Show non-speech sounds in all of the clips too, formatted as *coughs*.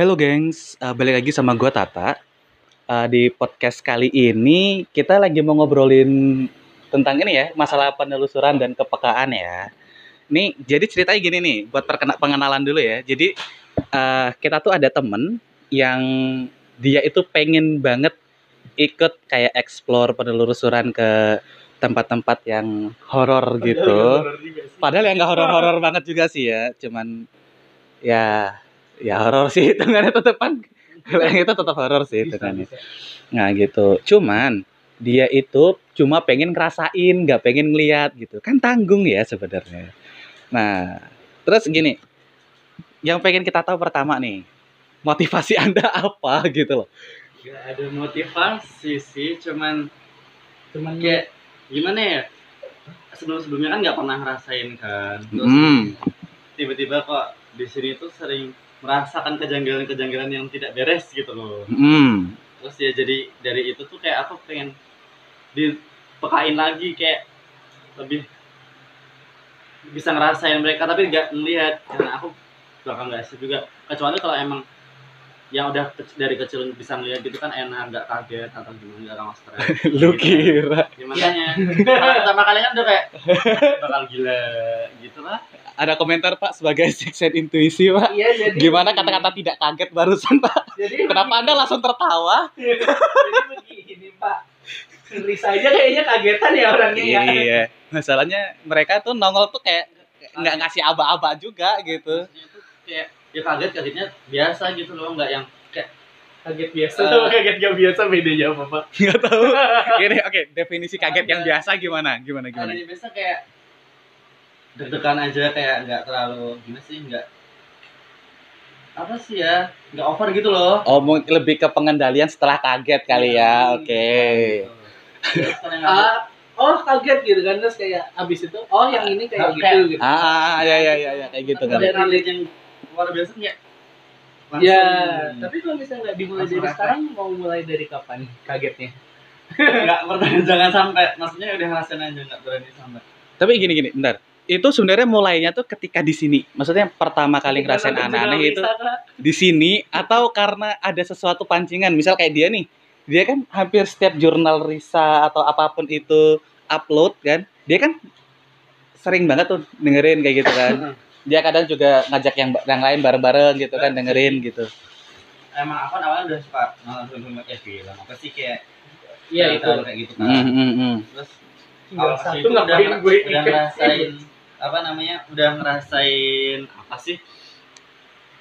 Halo gengs, uh, balik lagi sama gue Tata. Uh, di podcast kali ini kita lagi mau ngobrolin tentang ini ya, masalah penelusuran dan kepekaan ya. Nih, jadi ceritanya gini nih, buat perkena pengenalan dulu ya. Jadi uh, kita tuh ada temen yang dia itu pengen banget ikut kayak explore penelusuran ke tempat-tempat yang horor gitu. Padahal yang nggak horor-horor banget juga sih ya, cuman ya ya horor sih *laughs* hitungannya kan kalau yang itu tetap horor sih hitungannya. Nah gitu. Cuman dia itu cuma pengen ngerasain, nggak pengen ngeliat gitu. Kan tanggung ya sebenarnya. Nah, terus gini. Yang pengen kita tahu pertama nih, motivasi *laughs* Anda apa gitu loh. Gak ada motivasi sih, cuman cuman kayak gimana ya? Sebelum-sebelumnya kan nggak pernah ngerasain kan. Terus Hmm. tiba-tiba kok di sini tuh sering merasakan kejanggalan-kejanggalan yang tidak beres gitu loh. Hmm. Terus ya jadi dari itu tuh kayak aku pengen dipekain lagi kayak lebih bisa ngerasain mereka tapi nggak melihat karena aku bakal nggak sih juga kecuali kalau emang yang udah dari kecil bisa ngeliat gitu kan enak nggak kaget atau gimana nggak langsung stres Lu Gitu. kira Ya, makanya pertama kali kan udah kayak bakal gila gitu lah ada komentar Pak sebagai *laughs* sixth intuisi Pak? Iya jadi Gimana kata-kata tidak kaget barusan Pak? Jadi Kenapa Anda langsung tertawa? *laughs* Jadi begini Pak. Risa aja kayaknya kagetan ya orangnya ya. Iya. Masalahnya mereka tuh nongol tuh kayak nggak ngasih aba-aba juga gitu. Kayak ya kaget kagetnya biasa gitu loh nggak yang kayak Kaget biasa sama *laughs* kaget gak biasa bedanya apa Pak? *laughs* Nggak tahu. *laughs* Gini, oke, definisi kaget yang biasa gimana? Gimana gimana? ada biasa kayak deg-degan aja kayak nggak terlalu gimana sih nggak apa sih ya nggak over gitu loh Oh, mau lebih ke pengendalian setelah kaget kali ya. Oke. Terus kalau yang ada- Ah, oh kaget gitu kan terus kayak abis itu oh yang ini kayak Ah, gitu gitu. Ah, ya ya ya ya kayak gitu kan. relate yang luar biasa. Kayak langsung Ya, tapi kalau misalnya nggak dimulai Langsung dari rasa. sekarang mau mulai dari kapan kagetnya? *laughs* nggak pernah jangan sampai. Maksudnya udah ngerasain aja nggak berani sampai. Tapi gini gini, bentar. Itu sebenarnya mulainya tuh ketika di sini. Maksudnya pertama kali ngerasain aneh-aneh itu di sini atau karena ada sesuatu pancingan? Misal kayak dia nih. Dia kan hampir setiap jurnal Risa atau apa pun itu upload kan? Dia kan sering banget tuh dengerin kayak gitu kan *laughs* dia kadang juga ngajak yang yang lain bareng-bareng gitu kan dengerin gitu emang aku kan awalnya udah suka nonton film kayak film apa sih kayak Iya itu. kayak gitu kan Hmm, hmm, hmm. terus Tinggal awal satu itu udah, gue udah ngerasain apa namanya udah ngerasain apa sih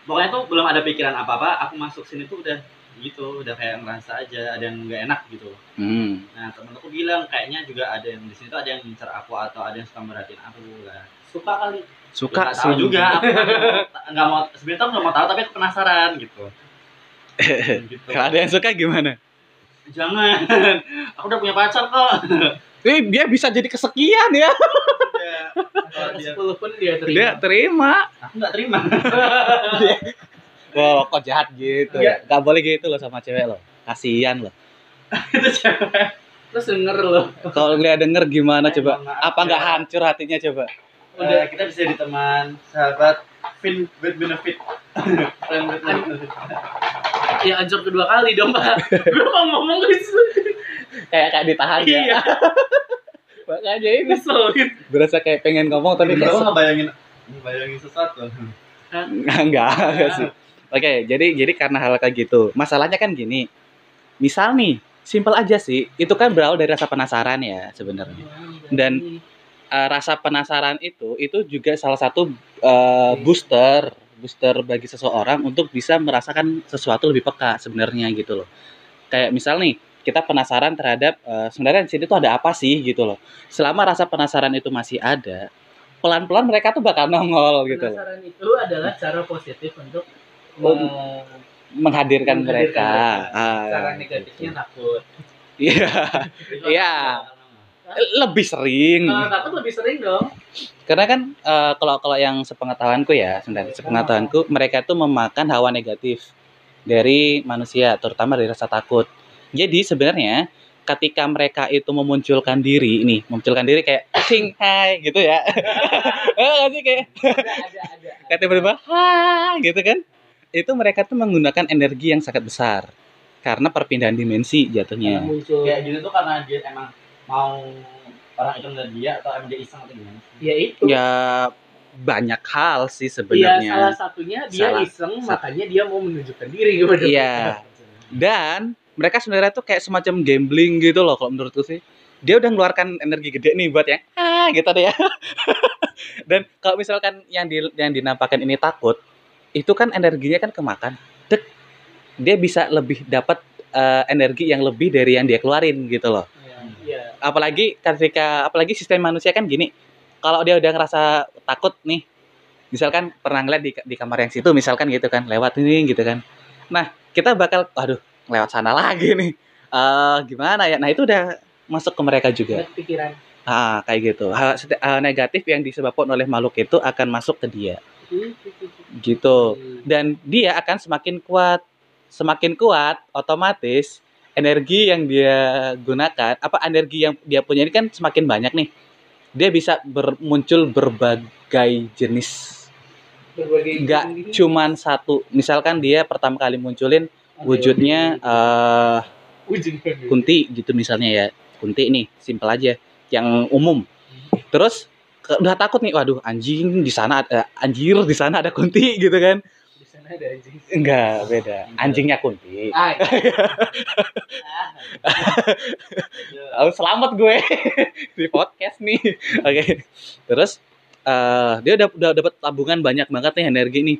pokoknya tuh belum ada pikiran apa apa aku masuk sini tuh udah gitu udah kayak ngerasa aja ada yang nggak enak gitu. Hmm. nah temen aku bilang kayaknya juga ada yang di sini tuh ada yang ngincer aku atau ada yang suka merhatiin aku. Lah Suka kali. suka Nggak tahu sih. juga aku nggak mau sebenarnya aku nggak mau tahu tapi aku penasaran gitu. *laughs* Gitu. Kalau ada yang suka gimana? Jangan. *laughs* Aku udah punya pacar kok. *laughs* Eh dia bisa jadi kesekian ya. Udah. Kalau dia Sepuluh pun dia terima. dia terima. Aku nggak terima wow kok jahat gitu Iya. Gak boleh gitu loh sama cewek lo kasihan loh *laughs* itu cewek Terus denger loh. Kalau dia denger gimana Eh, coba? maaf Apa nggak ya. hancur hatinya coba? udah kita bisa jadi teman sahabat fin with benefit friend with benefit Ya hancur kedua kali dong Pak. *laughs* Gue mau ngomong guys. Kayak kayak ditahan ya. Iya. *laughs* Makanya ini Ngeselin. berasa kayak pengen ngomong tapi tapi nggak nggak bayangin bayangin sesuatu nggak nggak nggak sih. Oke, jadi jadi karena hal kayak gitu. Masalahnya kan gini. Misal nih, simpel aja sih. Itu kan berawal dari rasa penasaran ya sebenarnya. Dan- Eh, rasa penasaran itu itu juga salah satu eh, booster booster bagi seseorang untuk bisa merasakan sesuatu lebih peka sebenarnya gitu loh. Kayak misal nih kita penasaran terhadap eh, sebenarnya di sini tuh ada apa sih gitu loh. Selama rasa penasaran itu masih ada, pelan-pelan mereka tuh bakal nongol gitu. Penasaran itu adalah cara positif untuk Oh, me- Menghadirkan, mereka. mereka. Ah, cara negatifnya takut. Iya, *laughs* Iya. lebih sering. Kalau takut lebih sering dong. Karena kan eh, kalau kalau yang sepengetahuanku ya, sebenarnya sepengetahuanku mereka tuh memakan hawa negatif dari manusia, terutama dari rasa takut. Jadi sebenarnya ketika mereka itu memunculkan diri nih, memunculkan diri kayak sing hai gitu ya. *laughs* *laughs* Eh kayak Ada ada ada. kayak tiba-tiba hai gitu kan. Itu mereka tuh menggunakan energi yang sangat besar karena perpindahan dimensi jatuhnya. kayak gitu tuh karena dia emang mau orang itu ngeliat dia atau emang dia iseng atau gimana ya itu Ya banyak hal sih Iya, sebenarnya. salah satunya dia Salah. iseng, makanya dia mau menunjukkan diri kepada Iya. Dan mereka sebenarnya tuh kayak semacam gambling gitu loh kalau menurutku sih. Dia udah ngeluarkan energi gede nih buat yang ah gitu deh ya. *laughs* Dan kalau misalkan yang di yang dinampakkan ini takut, itu kan energinya kan kemakan. Dek, dia bisa lebih dapat eh, energi yang lebih dari yang dia keluarin gitu loh. Iya. Apalagi ketika apalagi sistem manusia kan gini. Kalau dia udah ngerasa takut nih, misalkan pernah ngeliat di, di kamar yang situ misalkan gitu kan, lewat ini gitu kan. Nah, kita bakal aduh, lewat sana lagi nih. Eh gimana ya? Nah, itu udah masuk ke mereka juga. Pikiran. Ah, kayak gitu. Hal negatif yang disebabkan oleh makhluk itu akan masuk ke dia. Gitu. Dan dia akan semakin kuat. Semakin kuat, otomatis energi yang dia gunakan, apa energi yang dia punya ini kan semakin banyak nih. Dia bisa ber- muncul berbagai jenis. Berbagai Nggak jenis. cuman satu. Misalkan dia pertama kali munculin wujudnya wujud kunti gitu misalnya ya kunti nih simpel aja yang umum terus ke- udah takut nih waduh anjing di sana ada anjir di sana ada kunti gitu kan. Di sana ada anjing. enggak beda. Anjingnya kunti. Ah, oh, *laughs* selamat gue *laughs* di podcast nih. Oke. Terus eh, dia udah udah dapat tabungan banyak banget nih energi nih.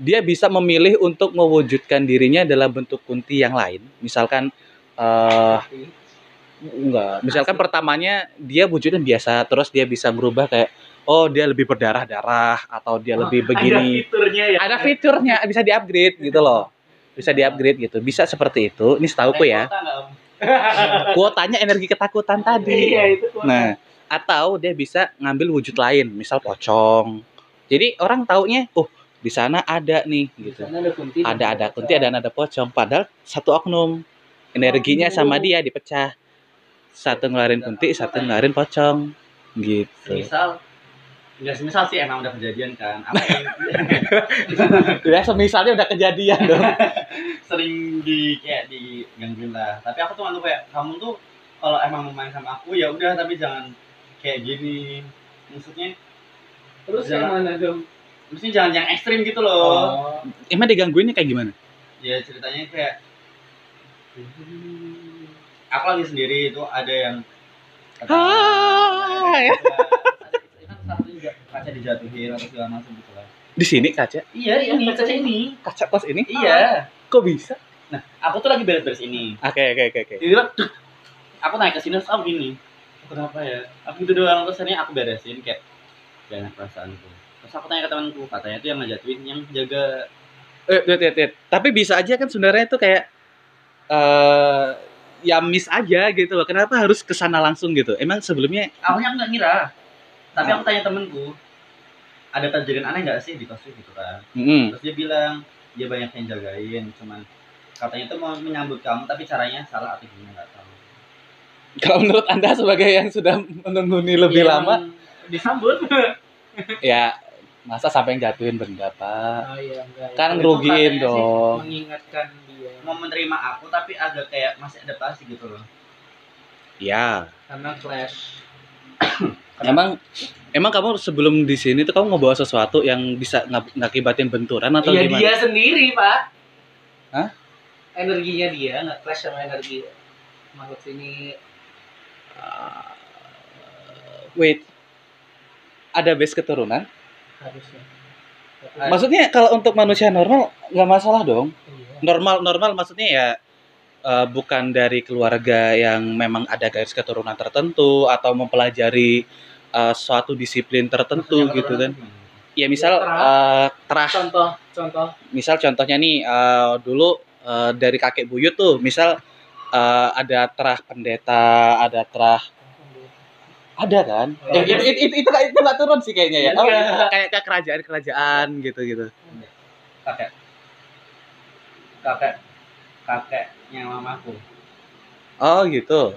Dia bisa memilih untuk mewujudkan dirinya dalam bentuk kunti yang lain. Misalkan eh Enggak. Misalkan pertamanya dia wujudnya biasa, terus dia bisa berubah kayak oh dia lebih berdarah-darah atau dia lebih Ada begini. fiturnya ya. Ada fiturnya bisa di-upgrade gitu loh. Bisa di-upgrade gitu. Bisa seperti itu. Ini setahuku ya. *laughs* Kuotanya energi ketakutan tadi. Iya, itu kuota. Nah, atau dia bisa ngambil wujud lain, misal pocong. Jadi orang taunya, oh di sana ada nih gitu. ada kunti. Ada ada kunti, ada ada pocong. Padahal satu oknum energinya sama dia dipecah. Satu ngeluarin kunti, satu ngeluarin pocong. Gitu. Semisal Enggak semisal sih emang udah kejadian kan. Apa yang Ya *laughs* semisalnya udah kejadian dong. *laughs* sering di kayak digangguin lah. Tapi aku tuh nganggep kayak kamu tuh kalau emang mau main sama aku ya udah tapi jangan kayak gini. Maksudnya Terus Jangan- yang mana dong? maksudnya jangan yang ekstrim gitu loh. Oh. Emang digangguinnya kayak gimana? Ya ceritanya kayak aku lagi sendiri itu ada yang Hai. kan satu juga kaca dijatuhin atau segala macam gitu lah. Di sini kaca, Iya, ini kaca ini. kaca kos ini. Iya. Kok bisa? Aku tuh lagi beres-beres ini. Oke oke oke oke. Duk, aku naik ke sini terus aku gini. Kenapa ya? Aku gitu doang terus ini aku beresin kayak gak enak perasaanku. Terus aku tanya ke temanku, katanya tuh yang ngejatuhin yang jaga Eh, wait, wait. Tapi bisa aja kan sebenarnya itu kayak eh ya miss aja gitu loh. Kenapa harus ke sana langsung gitu? Emang sebelumnya awalnya aku nggak ngira. Tapi aku tanya temenku, ada kejadian aneh nggak sih di kos gitu kan? Mm-mm. Terus dia bilang dia banyak yang jagain, cuman katanya tuh mau menyambut kamu tapi caranya salah atau gimana nggak tahu. kalau menurut Anda sebagai yang sudah menengguni lebih Iya, lama, disambut. *laughs* ya masa sampai yang jatuhin benda, Pak? Oh iya, enggak. Kan Itu sih dong. mengingatkan mau menerima aku tapi agak kayak masih adaptasi gitu loh. Ya. karena clash. *coughs* Emang emang kamu sebelum di sini tuh kamu ngebawa sesuatu yang bisa ngakibatin benturan atau Iya gimana? dia sendiri pak. Hah? Energinya dia nggak clash sama energi makhluk sini. Ah, wait. Ada base keturunan? harusnya. Maksudnya kalau untuk manusia normal nggak masalah dong. Iya. Normal normal maksudnya ya eh, bukan dari keluarga yang memang ada garis keturunan tertentu atau mempelajari eh, suatu disiplin tertentu Maksudnya gitu kan. Ya misal Ya, terah. terah. Contoh, contoh. Misal contohnya nih eh, dulu eh, dari kakek buyut tuh, misal eh, ada terah pendeta, ada terah ada kan? Oh, Eh, iya itu, itu, itu, itu, itu turun sih kayaknya ya. Oh, Iya. kayak kayak kerajaan-kerajaan gitu gitu. kakek kakek kakeknya mamaku Oh gitu.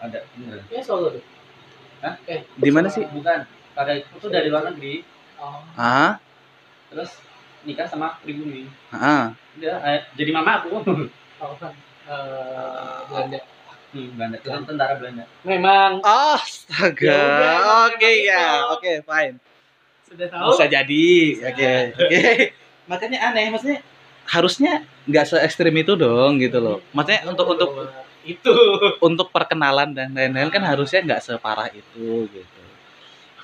ada beneran Ya solo tuh. Hah? Eh, Di mana sih? bukan kakekku tuh dari luar negeri Oh. Ah, terus nikah sama pribumi Heeh. udah eh, jadi mama aku *laughs* Oh, kan. Eh, Belanda. hmm, Belanda Ten- tentara Belanda Memang Astaga. Ya Oke emang ya. itu. Oke, fine. sudah tahu. Bisa jadi. Oke. Oke. *laughs* Makanya aneh maksudnya harusnya nggak se ekstrim itu dong gitu loh. Maksudnya untuk untuk itu. untuk perkenalan dan lain-lain kan harusnya nggak separah itu gitu.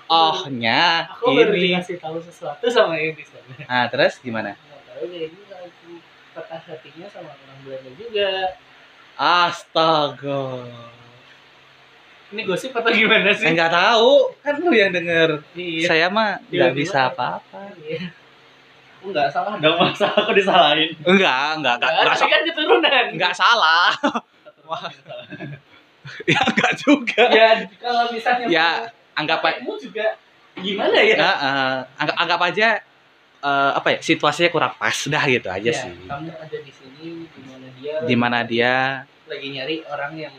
Ohnya Aku baru ini. dikasih tahu sesuatu sama di sana. Nah, terus gimana? Nggak tahu kayaknya aku patah hatinya sama orang Belanda juga. Astaga. Ini gosip atau gimana sih? Saya nggak tahu, kan lu yang denger. Iya. Saya mah nggak Tiba-tiba bisa apa-apa. Iya. Aku nggak salah dong masa aku disalahin Enggak, enggak, enggak, enggak, kan keturunan. enggak salah. Wah. ya enggak juga. Ya kalau misalnya Ya, anggap aja kamu juga gimana ya? ya, eh, anggap, anggap aja eh, apa ya situasinya kurang pas dah gitu aja Ya, sih Kamu ada di sini di mana dia di mana dia lagi nyari orang yang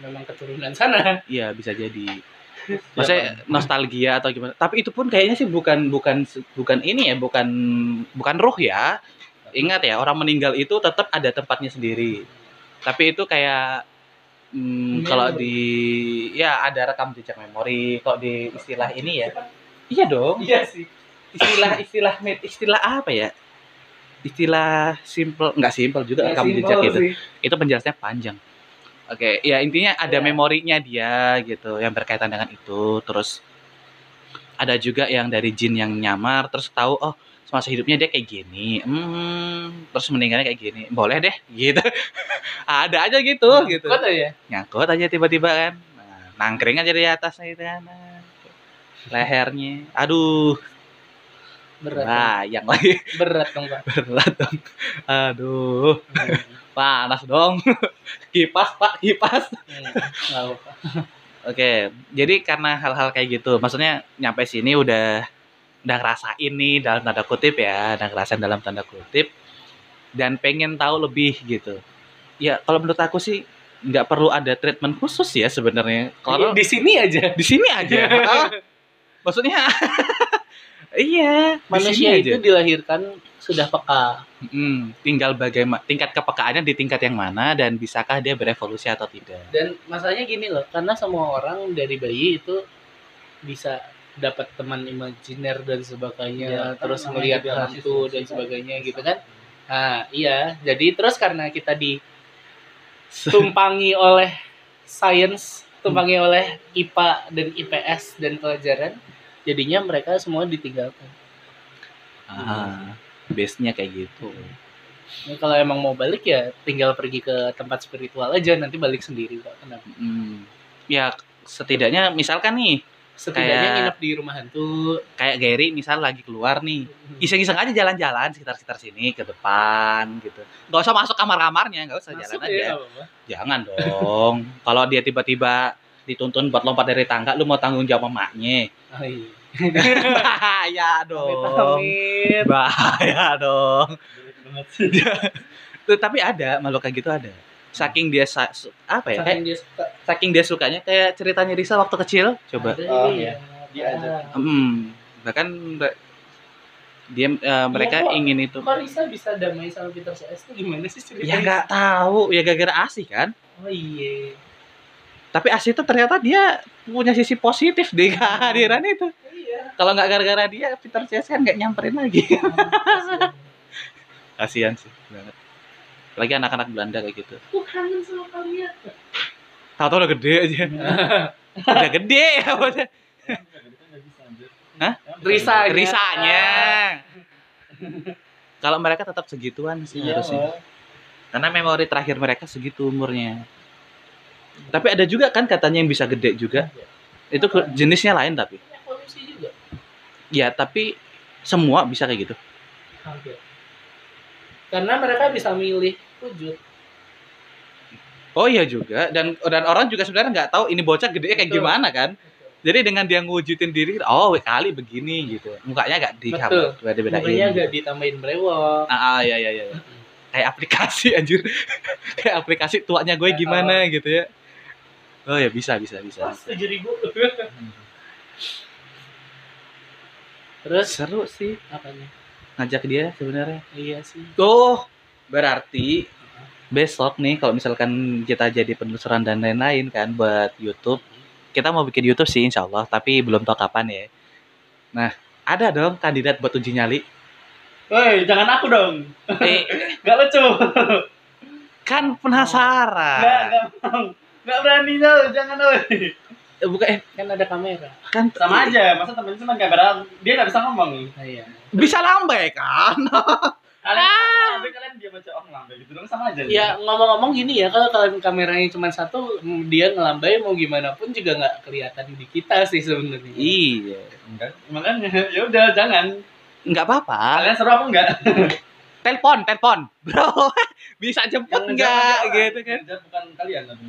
memang keturunan sana. iya bisa jadi maksudnya nostalgia atau gimana? Tapi itu pun kayaknya sih bukan bukan bukan ini ya bukan bukan roh ya. Ingat ya orang meninggal itu tetap ada tempatnya sendiri. Tapi itu kayak hmm, kalau di ya ada rekam jejak memori kok di istilah ini ya. Iya dong. Iya sih. istilah istilah istilah apa ya? Istilah simple nggak simple juga rekam jejak itu. sih. itu penjelasannya panjang oke ya intinya ada Ya. memorinya dia gitu yang berkaitan dengan itu terus ada juga yang dari jin yang nyamar terus tahu oh semasa hidupnya dia kayak gini hmm, terus meninggalnya kayak gini boleh deh *laughs* gitu ada aja gitu gitu Kok tuh ya? nyangkut aja tiba-tiba kan nah, nangkring aja di atasnya gitu kan Nah, lehernya aduh Berat. bayang lagi dong. Berat dong, Pak. *laughs* berat dong aduh panas dong. *laughs* Kipas pak kipas. Hmm, *laughs* oke jadi karena hal-hal kayak gitu maksudnya nyampe sini udah udah ngerasain nih dalam tanda kutip ya udah ngerasain dalam tanda kutip dan pengen tahu lebih gitu. Ya kalau menurut aku sih nggak perlu ada treatment khusus ya sebenarnya. Kalau di sini aja. di sini aja. *laughs* Maksudnya iya di Manusia itu dilahirkan sudah peka. Mm, tinggal bagaimana tingkat kepekaannya di tingkat yang mana dan bisakah dia berevolusi atau tidak Dan masalahnya gini loh, karena semua orang dari bayi itu bisa dapat teman imajiner dan sebagainya, Ya, terus melihat hantu dan sebagainya gitu kan. Nah, iya. Jadi terus karena kita ditumpangi *laughs* oleh sains, tumpangi oleh IPA dan IPS dan pelajaran, jadinya mereka semua ditinggalkan. ah base-nya kayak gitu Nah, kalau emang mau balik ya tinggal pergi ke tempat spiritual aja nanti balik sendiri kok. Kenapa? Mm, ya setidaknya misalkan nih Setidaknya Kayak- nginep di rumah hantu. kayak Gary misal lagi keluar nih iseng-iseng aja jalan-jalan sekitar-sekitar sini ke depan gitu nggak usah masuk kamar-kamarnya nggak usah Masuk jalan ya, aja nggak apa-apa. jangan dong kalau dia tiba-tiba dituntun buat lompat dari tangga lu mau tanggung jawab emaknya Oh, iya. Bahaya *laughs* dong Amit-amit. bahaya dong *laughs* Tuh, tapi ada makhluk kayak gitu ada saking dia sa- su- apa ya Saking dia suka. saking dia sukanya kayak ceritanya Risa waktu kecil coba Ada, Oh, iya. Dia ada. Hmm, bahkan dia eh, mereka kok. ingin itu Kok Risa bisa damai sama Peter CS itu gimana sih ceritanya? ya nggak tahu ya gara-gara asih kan Oh iya. tapi asih itu ternyata dia punya sisi positif di kehadiran itu Iya. Kalau nggak gara-gara dia Peter CS kan nggak nyamperin lagi. Kasihan. kasihan sih banget lagi anak-anak Belanda kayak gitu. Aku kangen sama kalian. tahu-tahu udah gede aja. Udah gede. Ya udah Hah? Risanya. risanya. Kalau mereka tetap segituan sih Iya, harusnya. Karena memori terakhir mereka segitu umurnya. Tapi ada juga kan katanya yang bisa gede juga. Itu jenisnya lain tapi Evolusi juga. ya tapi semua bisa kayak gitu Hampir. Karena mereka bisa milih wujud. oh iya juga dan dan orang juga sebenarnya nggak tahu ini bocah gede kayak Betul. gimana kan jadi dengan dia ngewujudin diri oh kali begini gitu mukanya nggak di Betul. beda Makanya agak ditambahin brewok. ah, ah ya ya ya kayak aplikasi *laughs* anjir kayak aplikasi tuanya gue gimana gitu ya oh ya bisa bisa bisa, tujuh ribu. Terus Seru sih apanya? ngajak dia sebenarnya. Iya sih. Tuh, berarti besok nih kalau misalkan kita jadi penelusuran dan lain-lain kan buat YouTube, kita mau bikin YouTube sih insya Allah, tapi belum tahu kapan ya. Nah, ada dong kandidat buat uji nyali. Woi, jangan aku dong. Eh, *laughs* Gak lucu. kan penasaran. nggak mau. Nggak berani jangan woi. Eh, Bukan, eh, Kan ada kamera. kan Sama aja, masa temen cuma kamera, dia nggak bisa ngomong. Nah, iya. bisa lambai kan? *laughs* Kalian, tapi kalian dia baca oh ngelambai gitu dong sama aja. Ya ngomong-ngomong gini ya kalau kalian kameranya cuma satu, mm, dia ngelambai mau gimana pun juga nggak kelihatan di kita sih sebenarnya. Iya. Enggak, makanya *laughs* ya udah jangan. Nggak apa-apa. Kalian seru apa enggak? *laughs* Telepon, telepon. Bro, bisa jemput Yang nggak ngejawab gitu kan? Bukan kalian tapi.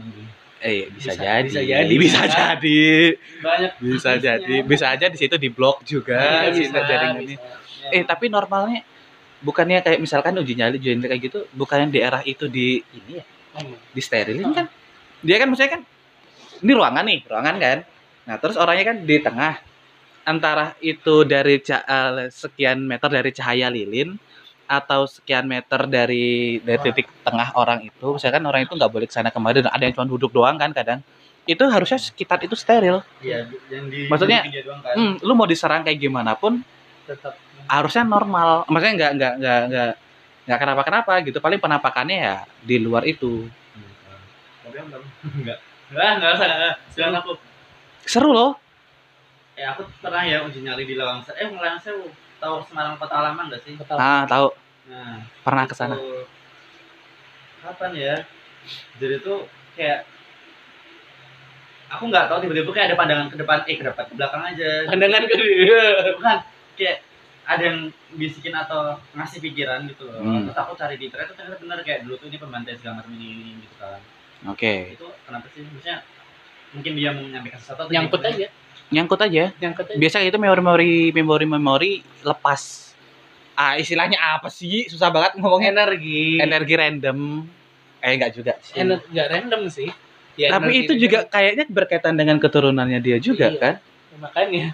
Eh, bisa, Bisa- jadi. bisa jadi. Bisa Bisa. jadi. Banyak Bisa jadi. Bisa aja di situ di blog juga Iya, si bisa, jaringan ini. bisa. Ya. Eh, tapi normalnya bukannya kayak misalkan uji nyali uji nyali kayak gitu, bukannya daerah itu di ini ya, Hmm. di sterilin kan? Dia kan maksudnya kan ini ruangan nih, ruangan kan. Nah, terus orangnya kan di tengah. Antara itu dari eh, sekian meter dari cahaya lilin atau sekian meter dari dari titik tengah orang itu, misalkan orang itu nggak boleh ke sana kemari dan ada yang cuma duduk doang kan kadang. Itu harusnya sekitar itu steril. Iya, yang di Maksudnya, doang kan. Hmm, lu mau diserang kayak gimana pun Tetap. harusnya normal. Maksudnya nggak nggak nggak nggak nggak kenapa-kenapa gitu. Paling penampakannya ya di luar itu. Enggak, *laughs* enggak usah. Silakan aku. Seru loh. Eh aku pernah ya uji nyali di Lawang. Eh, Lawang Sewu. Tahu Semarang Kota Halaman enggak sih? Tetap. Ah, tahu. Nah, Pernah ke sana. Kapan ya? Jadi tuh kayak aku nggak tahu tiba-tiba kayak ada pandangan ke depan eh ke depan ke belakang aja Pandangan ke bukan kayak ada yang bisikin atau ngasih pikiran gitu loh Hmm. terus aku cari di internet tuh ternyata bener kayak dulu tuh ini pembantai segala macam ini, ini gitu kan Oke. itu kenapa sih maksudnya mungkin dia mau menyampaikan sesuatu Nyangkut gimana? aja. Nyangkut aja. Nyangkut aja. Biasa itu memori-memori memori-memori lepas. Ah, istilahnya apa sih? Susah banget ngomongnya. Energi. Energi random. Eh, enggak juga sih. Ener- nggak random sih. Ya, Tapi energi itu juga kayaknya berkaitan dengan keturunannya dia juga Iya. kan. makanya.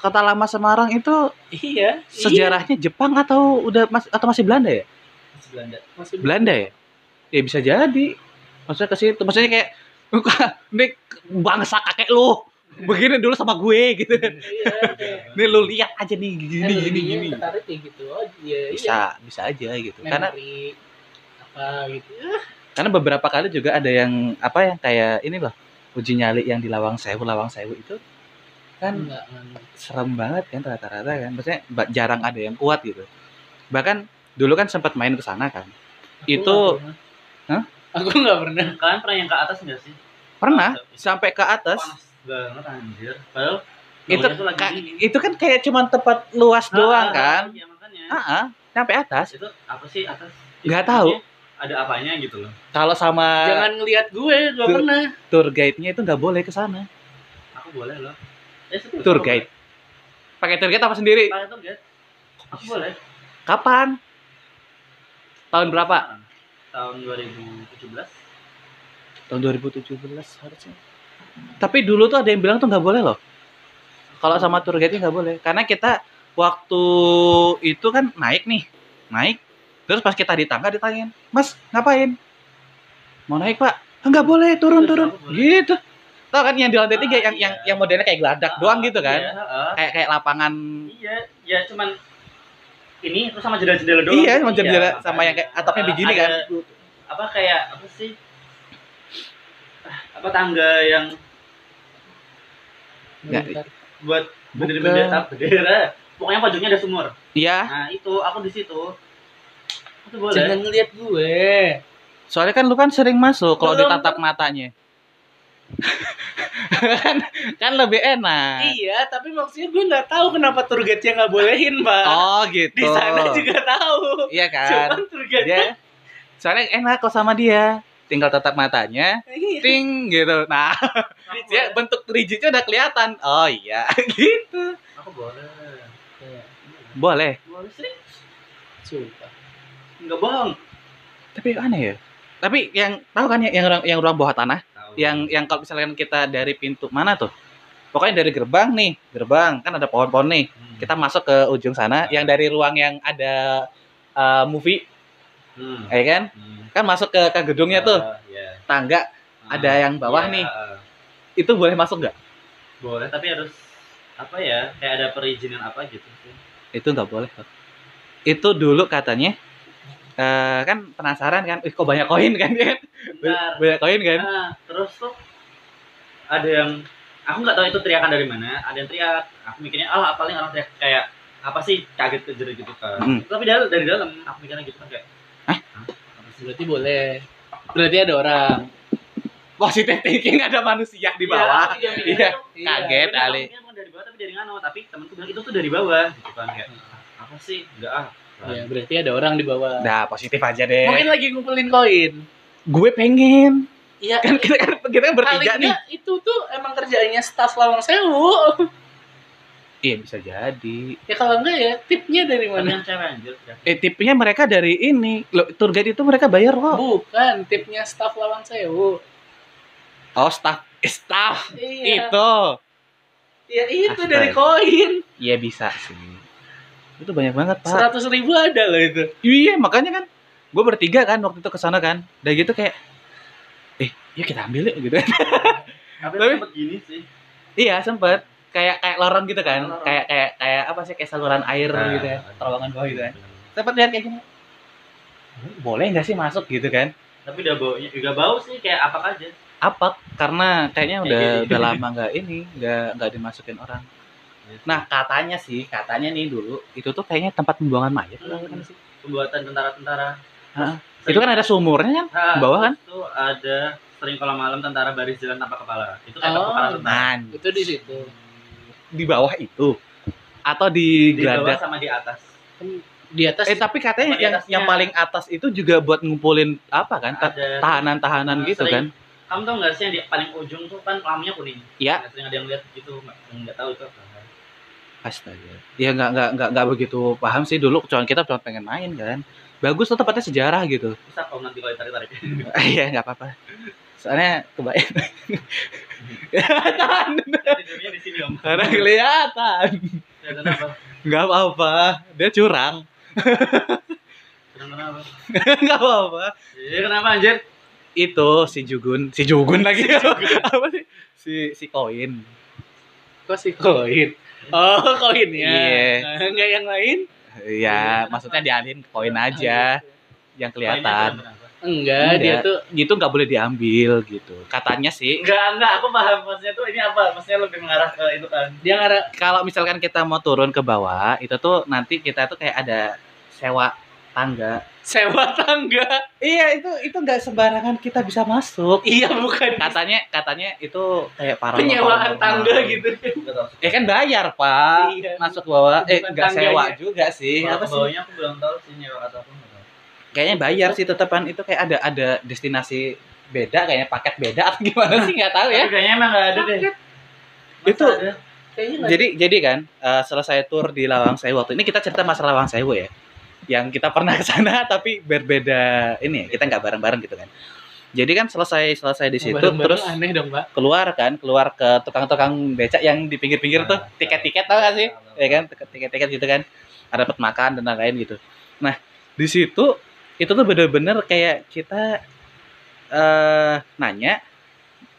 Kota lama Semarang itu Iya. sejarahnya Jepang atau udah mas atau masih Belanda ya? Masih Belanda Iya. Masih Belanda ya? Ya bisa jadi. Maksudnya ke situ. Maksudnya kayak *laughs* ini bangsa kakek lu. Begini dulu sama gue gitu. Iya. kayak Nih lu lihat aja nih gini gini energinya gini. Ketarik kayak gitu. Oh, iya. Bisa, bisa aja gitu. Iya. Karena apa gitu. karena beberapa kali juga ada yang apa yang kayak ini loh uji nyali yang di Lawang Sewu Lawang Sewu itu kan Enggak, enggak. serem banget kan rata-rata kan maksudnya jarang ada yang kuat gitu bahkan dulu kan sempat main ke sana kan Aku Itu-. Hah? Aku nggak pernah. kalian pernah yang ke atas nggak sih pernah Panas sampai ke atas banget anjir. Padahal itu ka- itu kan kayak cuman tempat luas doang Ah, kan? iya, makanya. ah ah, sampai atas. Itu apa sih atas? Nggak Itu tahu. ada apanya gitu loh. Kalau sama Jangan ngelihat gue, nggak Tuh. pernah. tour guide-nya itu nggak boleh ke sana. Aku boleh loh. Eh, tour guide. Pakai tour guide apa sendiri. Pakai tour guide. Aku boleh. Kapan? Tahun berapa? Tahun 2017 tahun 2017 harusnya tapi dulu tuh ada yang bilang tuh nggak boleh loh. Kalau sama tour guide nggak boleh. Karena kita waktu itu kan naik nih. Naik. Terus pas kita di tangga ditanyain mas ngapain? Mau naik pak. "Ah, nggak boleh turun turun. gitu. Tau kan yang di lantai Ah, tiga yang yang iya. yang modelnya kayak geladak doang gitu kan? iya, heeh. kayak kayak lapangan. Iya ya cuman ini terus sama jendela-jendela doang. Iya sama jendela Iya, sama yang kayak atapnya begini ada kan? apa kayak apa sih? Ah, apa tangga yang Nggak. Bentar. buat Bukan. bendera bendera pokoknya pojoknya ada sumur iya nah itu aku di situ itu boleh Jangan ngelihat gue. soalnya kan lu kan sering masuk kalau ditatap matanya kan kan lebih enak Iya, tapi maksudnya gue nggak tahu kenapa tour guide-nya nggak bolehin, Pak. oh gitu Di sana juga tahu. iya kan Cuman tour guide dia soalnya enak kok sama dia tinggal tatap matanya Iya. ting gitu. Nah dia boleh. bentuk rigidnya udah kelihatan. Oh iya *laughs* gitu. Aku boleh. Boleh. boleh. Sih Sumpah. nggak bohong. Tapi aneh ya. Tapi yang tahu kan yang yang, yang ruang bawah tanah? Tahu. yang yang kalau misalkan kita dari pintu mana tuh? Pokoknya dari gerbang nih gerbang. Kan ada pohon-pohon nih. Hmm. kita masuk ke ujung sana. Yang dari ruang yang ada uh, movie. Hmm. ya kan? Hmm. Kan masuk ke, ke gedungnya tuh Ah, iya. tangga ada Ah, yang bawah iya, nih. ah. itu boleh masuk nggak boleh tapi harus apa ya kayak ada perizinan apa gitu itu nggak boleh itu dulu katanya eh, kan penasaran kan Ih, kok banyak koin kan *laughs* ya banyak koin kan Nah, terus tuh ada yang aku nggak tahu itu teriakan dari mana ada yang teriak aku mikirnya ah paling orang teriak kayak apa sih kaget kejer gitu kan Hmm. tapi dari, dari dalam aku mikirnya gitu kan kayak Hah? Berarti boleh. Berarti ada orang. positive thinking ada manusia di bawah Iya, aku juga mikirnya Iya. tuh, kaget mikirnya bukan dari bawah tapi dari ngano tapi temanku bilang itu tuh dari bawah gitu kan kayak "Ah, apa sih enggak ah Ya, berarti ada orang di bawah. nah positif aja deh Mungkin lagi ngumpulin koin. gue pengen Iya. kan kita kan kita kan bertiga nih itu tuh emang kerjaannya staf Lawang Sewu. Iya bisa jadi Ya kalau enggak ya tipnya dari mana? yang cewek anjir ya. eh tipnya mereka dari ini Loh, tour guide itu mereka bayar kok Bukan, tipnya staf Lawang Sewu. oh staff eh, staff Iya. itu Ya itu Astaga. dari koin. iya bisa sih itu banyak banget pak Seratus ribu ada loh itu. Iya makanya kan gue bertiga kan waktu itu ke sana kan dan gitu kayak eh yuk kita ambil yuk gitu kan tapi, Tapi- sempet gini sih iya sempet kayak kayak lorong gitu kan? Lorong. kayak kayak kayak apa sih? Kayak saluran air Nah, gitu ya terowongan bawah gitu kan sempet lihat kayak gini. Boleh nggak sih masuk gitu kan? Tapi udah baunya juga bau sih kayak apa aja. Apa karena kayaknya udah Kayak udah lama *laughs* nggak ini nggak nggak dimasukin orang. Nah katanya sih katanya nih dulu itu tuh kayaknya tempat pembuangan mayat Hmm. kan sih? Pembuatan tentara-tentara. Itu kan ada sumurnya kan? Nah, di bawah kan? Itu ada sering kalau malam tentara baris jalan tanpa kepala. Itu kayak Oh. kepala tentara. nah Itu di situ. Di bawah itu atau di, Di bawah sama di atas. Di atas eh tapi katanya yang atasnya. yang paling atas itu juga buat ngumpulin apa kan tahanan-tahanan Nah, gitu kan sering. Kamu tau gak sih yang di paling ujung tuh kan lampunya kuning? Iya. Nah, Sering ada yang lihat gitu, nggak nggak tahu itu apa. astaga ya nggak nggak nggak nggak begitu paham sih dulu cuma kita cuma pengen main kan bagus tuh tempatnya sejarah gitu Bisa kalau nanti kalau tarik-tarik. *laughs* iya nggak apa-apa soalnya kebayang kelihatan Tidurnya di sini om. karena kelihatan nggak apa-apa dia curang Kenapa? nggak apa-apa Iya kenapa anjir? itu si Jugun si Jugun lagi apa sih si si koin kok si koin. Oh, koinnya. Iya. Enggak yang lain? Ya maksudnya dialihin ke koin aja yang Poinnya kelihatan? Enggak, dia Enggak. tuh gitu nggak boleh diambil gitu katanya sih Enggak, enggak, aku paham maksudnya tuh ini apa? Maksudnya lebih mengarah ke itu kan. dia ngarah kalau misalkan kita mau turun ke bawah itu tuh nanti kita tuh kayak ada sewa tangga. Sewa tangga. iya itu itu nggak sembarangan kita bisa masuk. Iya, bukan. Katanya katanya itu kayak para penyewaan tangga gitu. Enggak tahu. eh kan bayar pak. Iya. masuk ke bawah eh nggak sewa juga sih. Apa sih? bawahnya aku belum tahu sih nyewa atau apa enggak tahu. kayaknya bayar sih tetepan. Itu kayak ada ada destinasi beda kayaknya paket beda atau gimana sih? Nggak tahu ya. Kayaknya emang enggak ada deh. Masa Itu- ada? Kayaknya jadi jadi kan eh, selesai tour di Lawang Sewu. Waktu ini kita cerita masalah Lawang Sewu ya yang kita pernah ke sana *laughs* tapi berbeda ini ya kita nggak bareng-bareng gitu kan. Jadi kan selesai selesai di situ Bareng-bareng terus aneh dong, Pak. keluar kan keluar ke tukang-tukang becak yang di pinggir-pinggir tuh Nah, tiket-tiket tau gak sih? Ya kan tiket-tiket gitu kan ada dapat makan dan lain-lain gitu. Nah di situ itu tuh bener-bener kayak kita eh nanya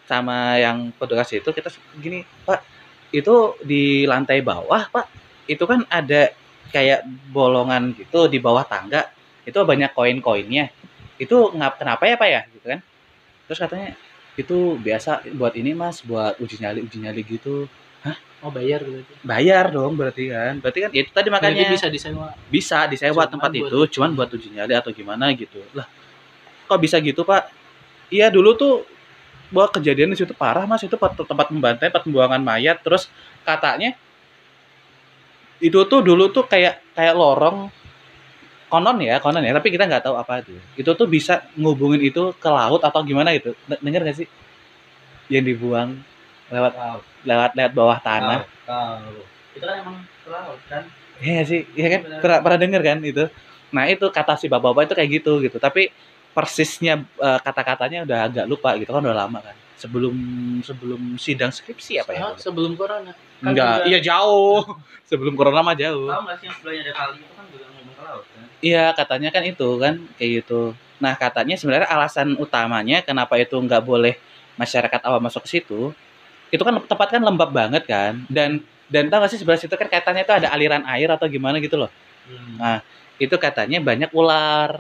sama yang petugas itu kita gini pak itu di lantai bawah pak itu kan ada kayak bolongan gitu di bawah tangga itu banyak koin-koinnya. Itu ngap kenapa ya pak ya? Gitu kan. Terus katanya itu biasa buat ini mas buat uji nyali uji nyali gitu. Oh, bayar berarti. bayar dong berarti kan. Berarti kan itu tadi Makanya makanya bisa disewa. bisa disewa Cuman tempat buat- itu cuman buat uji nyali atau gimana gitu. Lah kok bisa gitu pak? Iya dulu tuh buat kejadian di situ parah mas. Itu tempat tempat membantai tempat pembuangan mayat terus katanya itu tuh dulu tuh kayak kayak lorong konon ya konon ya tapi kita nggak tahu apa itu itu tuh bisa ngubungin itu ke laut atau gimana gitu denger gak sih yang dibuang lewat Tahu. lewat lewat bawah tanah Tahu. Itu kan emang ke laut kan. Iya sih, iya kan? Benar. Pernah, pernah denger kan itu? Nah itu kata si bapak-bapak itu kayak gitu gitu. Tapi persisnya eh, kata-katanya udah agak lupa gitu kan udah lama kan. sebelum sebelum sidang skripsi apa ya? Sebelum corona. Kan Enggak, iya jauh. *laughs* sebelum corona mah jauh. Tahu nggak sih yang sebelahnya ada kali itu kan juga ngomong ke laut kan? Iya, katanya kan itu kan kayak gitu. Nah, katanya sebenarnya alasan utamanya kenapa itu nggak boleh masyarakat awam masuk ke situ, itu kan tempat kan lembab banget kan. Dan dan tau gak sih sebelah situ kan katanya itu ada aliran air atau gimana gitu loh. Hmm. Nah, Itu katanya banyak ular.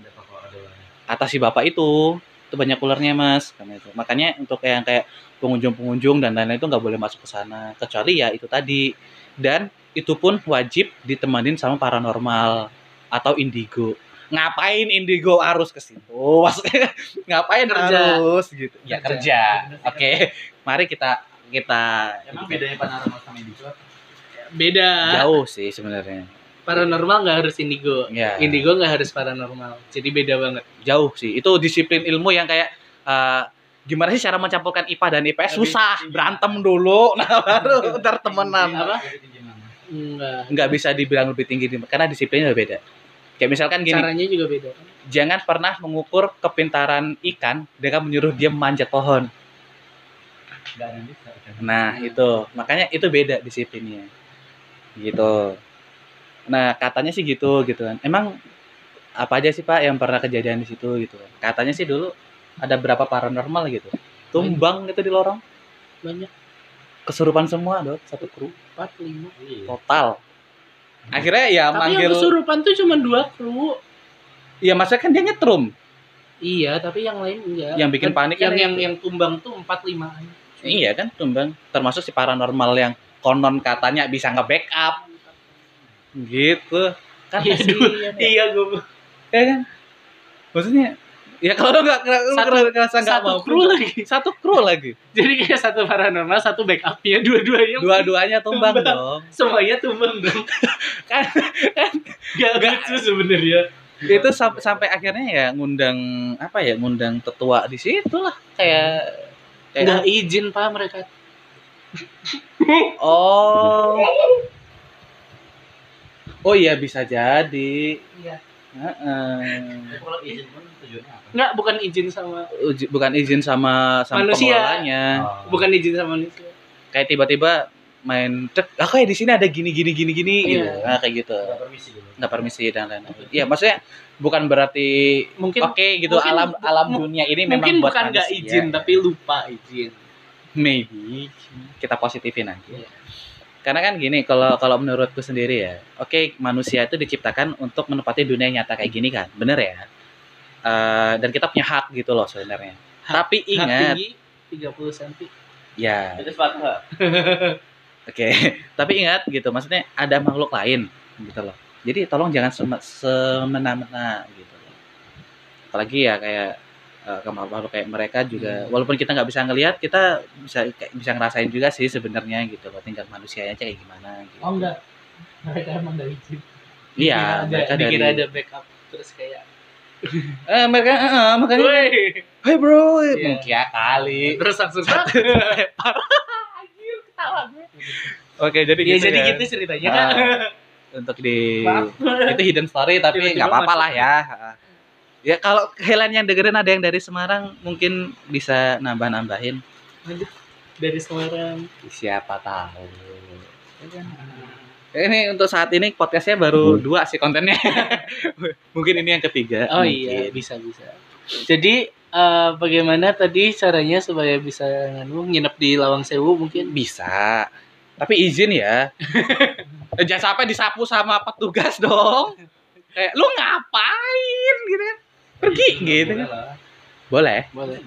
Ada apa ada ularnya? Kata si bapak itu, itu banyak ularnya mas. Karena itu. Makanya untuk yang kayak pengunjung-pengunjung dan lain-lain itu nggak boleh masuk ke sana. Kecuali ya itu tadi. Dan itu pun wajib ditemenin sama paranormal atau indigo. Ngapain indigo harus ke situ? *laughs* Maksudnya ngapain Kerja. harus gitu? Ya Kerja. kerja. Oke, mari kita kita Emang bedanya paranormal sama indigo? Beda. jauh sih sebenarnya. Paranormal nggak harus indigo. Ya. Indigo nggak harus paranormal. Jadi beda banget. jauh sih. Itu disiplin ilmu yang kayak eh, gimana sih cara mencampurkan IPA dan IPS Lebih susah. tinggi. Berantem dulu, *laughs* nah baru ntar temenan. Apa? Enggak. Nggak bisa dibilang lebih tinggi di- karena disiplinnya beda. Kayak misalkan gini, Caranya juga beda. jangan pernah mengukur kepintaran ikan dengan menyuruh dia memanjat pohon. Kan? Nah, itu. Makanya itu beda disiplinnya. Gitu. Nah, katanya sih gitu gitu kan. Emang apa aja sih Pak yang pernah kejadian di situ gitu kan. Katanya sih dulu ada berapa paranormal gitu. Tumbang gitu di lorong. Banyak. Kesurupan semua, Dok, satu kru 4, 5. Iya. total. Akhirnya ya Tapi manggil yang kesurupan tuh cuma dua kru. Iya, maksudnya kan dia nyetrum. Iya, tapi yang lain enggak. Yang bikin panik yang kan yang itu. yang tumbang tuh 4 5 Iya kan, tumbang. Termasuk si paranormal yang konon katanya bisa nge-backup gitu. Kan Iya, kasihan ya. Iya, gue ya kan maksudnya ya kalau nggak ngerasa nggak mau kru lagi. satu kru lagi *laughs* Jadi kayak satu paranormal, satu backupnya, dua-duanya dua-duanya tumbang Tumbang. dong semuanya tumbang dong. *laughs* kan Gak Nggak. lucu sebenarnya. itu sampai sampai akhirnya ya ngundang apa ya ngundang tetua di situ lah kayak Nggak kayak izin pak mereka. oh *laughs* oh iya bisa jadi Iya. Kalau izin pun tujuannya apa? Nggak, bukan izin sama Uji- bukan izin sama sama Manusia. pengelolanya Oh. bukan izin sama manusia. kayak tiba-tiba main cek ah kayak di sini ada gini gini gini gini gitu Iya. nah, kayak gitu Nggak permisi dulu. nggak permisi dan lain-lain iya maksudnya bukan berarti Mungkin oke gitu mungkin- alam alam dunia ini memang mungkin buat bukan nggak izin tapi lupa izin. maybe kita positifin aja Iya. Karena kan gini kalau kalau menurutku sendiri ya oke manusia itu diciptakan untuk menempati dunia nyata kayak gini kan bener ya Eh, dan kita punya hak gitu loh sebenarnya Hak- tapi Hak ingat tinggi 30 cm. ya Itu sepatu nggak? *laughs* Oke, tapi ingat gitu, maksudnya ada makhluk lain gitu loh. Jadi tolong jangan sem- semena-mena gitu loh. Apalagi ya kayak eh, ke makhluk kayak mereka juga, Hmm. walaupun kita nggak bisa ngelihat, kita bisa kayak bisa ngerasain juga sih sebenarnya gitu loh. Tinggal manusianya aja kayak gimana gitu. Oh enggak. Mereka emang nggak izin. Iya, mereka ada, dari dikira ada backup terus kayak *laughs* eh, mereka eh, eh, makanya. Hey bro, Iya. mungkin kali. terus langsung *laughs* Anjir, ketawa gue. Oke, jadi gitu jadi ya. gitu ceritanya kan. Untuk di Maaf. itu hidden story tapi nggak apa-apa lah ya. Ya kalau kalian yang dengerin ada yang dari Semarang mungkin bisa nambah-nambahin. Dari Semarang. Siapa tahu. Ya kan? Ya, Ini untuk saat ini podcastnya baru dua sih kontennya. *laughs* mungkin ini yang ketiga. Oh mungkin. iya, bisa bisa. Jadi eh, bagaimana tadi caranya supaya bisa nganu nginep di Lawang Sewu mungkin? Bisa. Tapi izin ya. *laughs* Eh, Jangan sampai disapu sama petugas dong. Kayak lu ngapain gitu kan? Pergi gitu kan. Boleh, Boleh.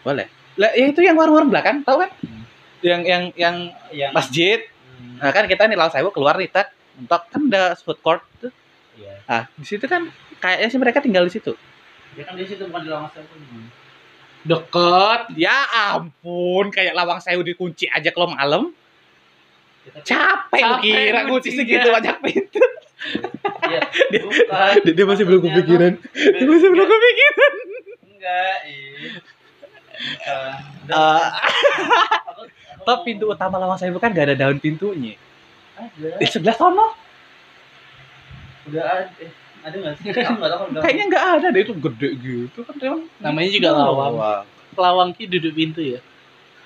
boleh. Lah ya itu yang warung-warung belakang, tahu kan? Hmm. Yang yang yang Yang masjid. Hmm, Nah, kan kita nih Laos Sewu keluar nih tak untuk kan ada food court tuh. Iya. Ah, di situ kan kayaknya sih mereka tinggal di situ. Ya kan di situ bukan di Lawang Sewu. Dekat. Ya ampun, kayak lawang sewu dikunci aja kalau malam. Capek, Capek kira kunci kuncinya. segitu banyak pintu. Iya. *laughs* Dia- Bukan. dia- dia masih belum kepikiran. Dia masih belum kepikiran. Enggak, iya. Toh mau- pintu utama lawang sewu kan gak ada daun pintunya. ada. Di sebelah sono. Udah ada. Eh, Ada nggak sih? *laughs* Kayaknya nggak ada deh itu gede gitu kan. Namanya juga lawang. Lawang. Lawang ki duduk pintu ya.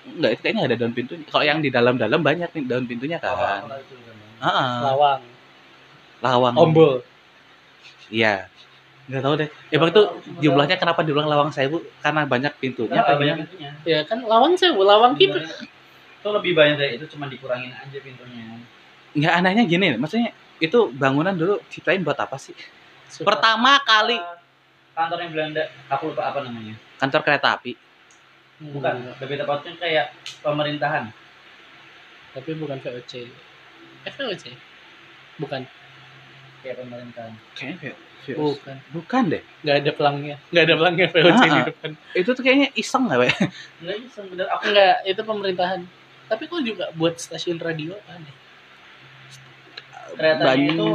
Enggak, itu kayaknya ada daun pintunya. Kalau yang di dalam-dalam banyak nih daun pintunya kan. itu kan. Heeh. Lawang. Lawang. Ombol. Iya. Nggak tahu deh. Emang itu jumlahnya kenapa diulang lawang sewu? Karena banyak pintunya. Kenapa apa banyak pintunya? Ya kan lawang sewu, lawang ki Itu lebih banyak dari itu cuma dikurangin aja pintunya. Nggak anehnya gini, maksudnya itu bangunan dulu ciptain buat apa sih? suka- Pertama kali Uh, kantornya Belanda, aku lupa apa namanya. kantor kereta api. Hmm, Bukan, lebih tepatnya kayak pemerintahan. Tapi bukan VOC. Eh VOC? Bukan. Kayak pemerintahan. Kayaknya kayak Bukan. bukan deh. Nggak ada pelangnya. Nggak ada pelangnya VOC di Ah. depan. Itu tuh kayaknya iseng nggak, Pak? Enggak sih sebenarnya aku Enggak, itu pemerintahan. Tapi kok juga buat stasiun radio aneh. Keretanya Banyak. itu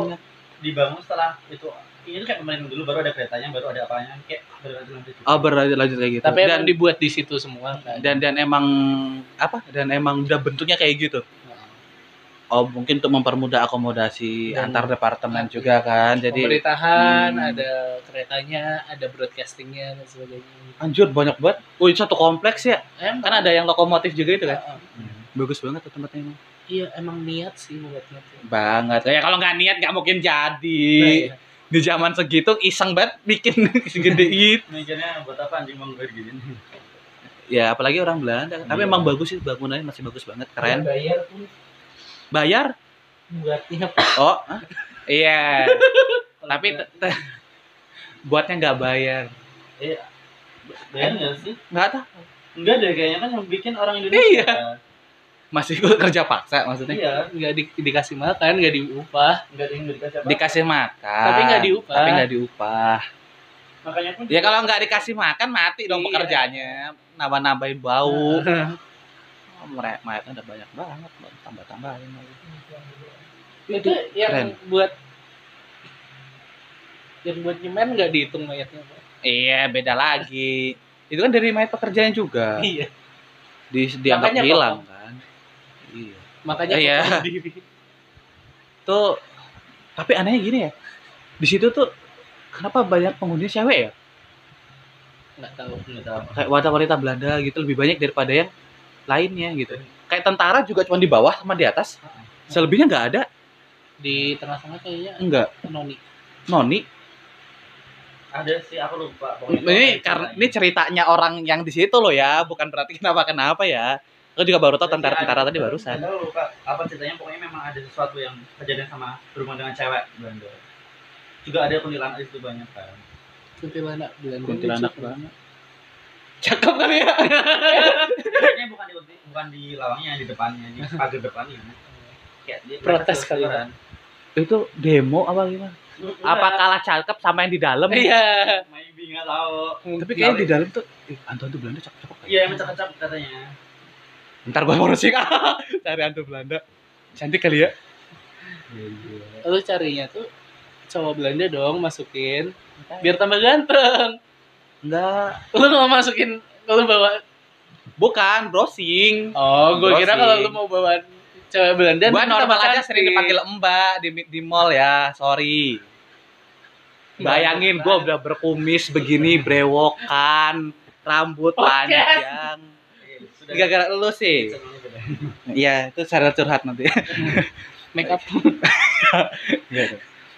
dibangun setelah itu ini tuh kayak pemerintah dulu baru ada keretanya baru ada apanya kayak berlanjut Oh, berlanjut lanjut kayak gitu. Tapi dan dibuat di situ semua kan. dan dan emang apa? Dan emang udah bentuknya kayak gitu. Oh, mungkin untuk mempermudah akomodasi Dan- antar departemen juga kan. Jadi pemerintahan, Hmm. ada keretanya, ada broadcastingnya dan sebagainya. anjur banyak banget. Wih, satu kompleks ya. Emang, Kan ada yang lokomotif juga itu kan. Ah. Bagus banget tuh tempatnya emang. Iya, emang niat sih buatnya tuh. Banget. Ya kalau nggak niat nggak mungkin jadi. Nah, iya. Di zaman segitu iseng banget bikin *laughs* segede *laughs* itu. mikirnya buat apa anjing kayak gini Ya apalagi orang Belanda. Tapi Iya. emang bagus sih bangunannya masih bagus banget, keren. Bayar pun Bayar? buatnya Oh, hah? iya. *laughs* Tapi buatnya nggak bayar. bayar nggak sih Nggak tahu. enggak deh kayaknya kan yang bikin orang Indonesia Iya. Masih kerja paksa maksudnya. iya nggak di- dikasih makan, nggak diupah. enggak ada yang dikasih apa Dikasih makan. Tapi nggak diupah. Tapi nggak diupah. makanya pun Ya kalau nggak dikasih makan mati dong Iya. pekerjaannya. Nambah-nambahin bau. *laughs* Oh, mereka mereka udah banyak banget, tambah-tambahin lagi. itu yang Keren. buat yang buat nyemen nggak dihitung mayatnya Pak? Iya, beda lagi. Itu kan dari mayat pekerjaan juga. iya Di, dianggap Makanya hilang kan. Makanya Iya. Tuh tapi anehnya gini ya. Di situ tuh kenapa banyak penghuni cewek ya? nggak tahu nggak tahu Kayak wanita-wanita Belanda gitu lebih banyak daripada yang lainnya gitu. Kayak tentara juga cuma di bawah sama di atas. Selebihnya nggak ada. di tengah-tengah kayaknya Enggak. noni Noni. ada sih aku lupa Ini karena ini ceritanya orang yang di situ loh ya, bukan berarti kenapa kenapa ya. Aku juga baru tahu tentara-tentara tadi barusan. Nggak tahu lupa apa ceritanya pokoknya memang ada sesuatu yang kejadian sama berhubungan dengan cewek Belanda juga ada kuntilanak di situ banyak kan kuntilanak Belanda Kuntilanak banget. Cakep kali ya. Kayaknya bukan di bukan di lawangnya di depannya di pagar depannya kayak dia Protes kali. kan Itu demo apa gimana? Apa kalah cakep sama yang di dalam? iya maybe nggak tahu Tapi kayaknya di dalam tuh eh, hantu-hantu Belanda cakep-cakep. iya yang cakep katanya Ntar gua mau rusik *laughs* cari hantu Belanda. Cantik kali ya. lu carinya tuh cowok Belanda dong masukin biar tambah ganteng Enggak. lu mau masukin lu bawa Bukan, browsing. oh gue kira Browsing. kalau lu mau bawa cewek Belanda Gua normal aja sering dipanggil Mbak di di mall ya, sorry. Bayangin gua udah berkumis begini, brewokan, rambut panjang. Gara-gara lu sih. *laughs* Iya, itu cara curhat nanti. *laughs* make up *laughs*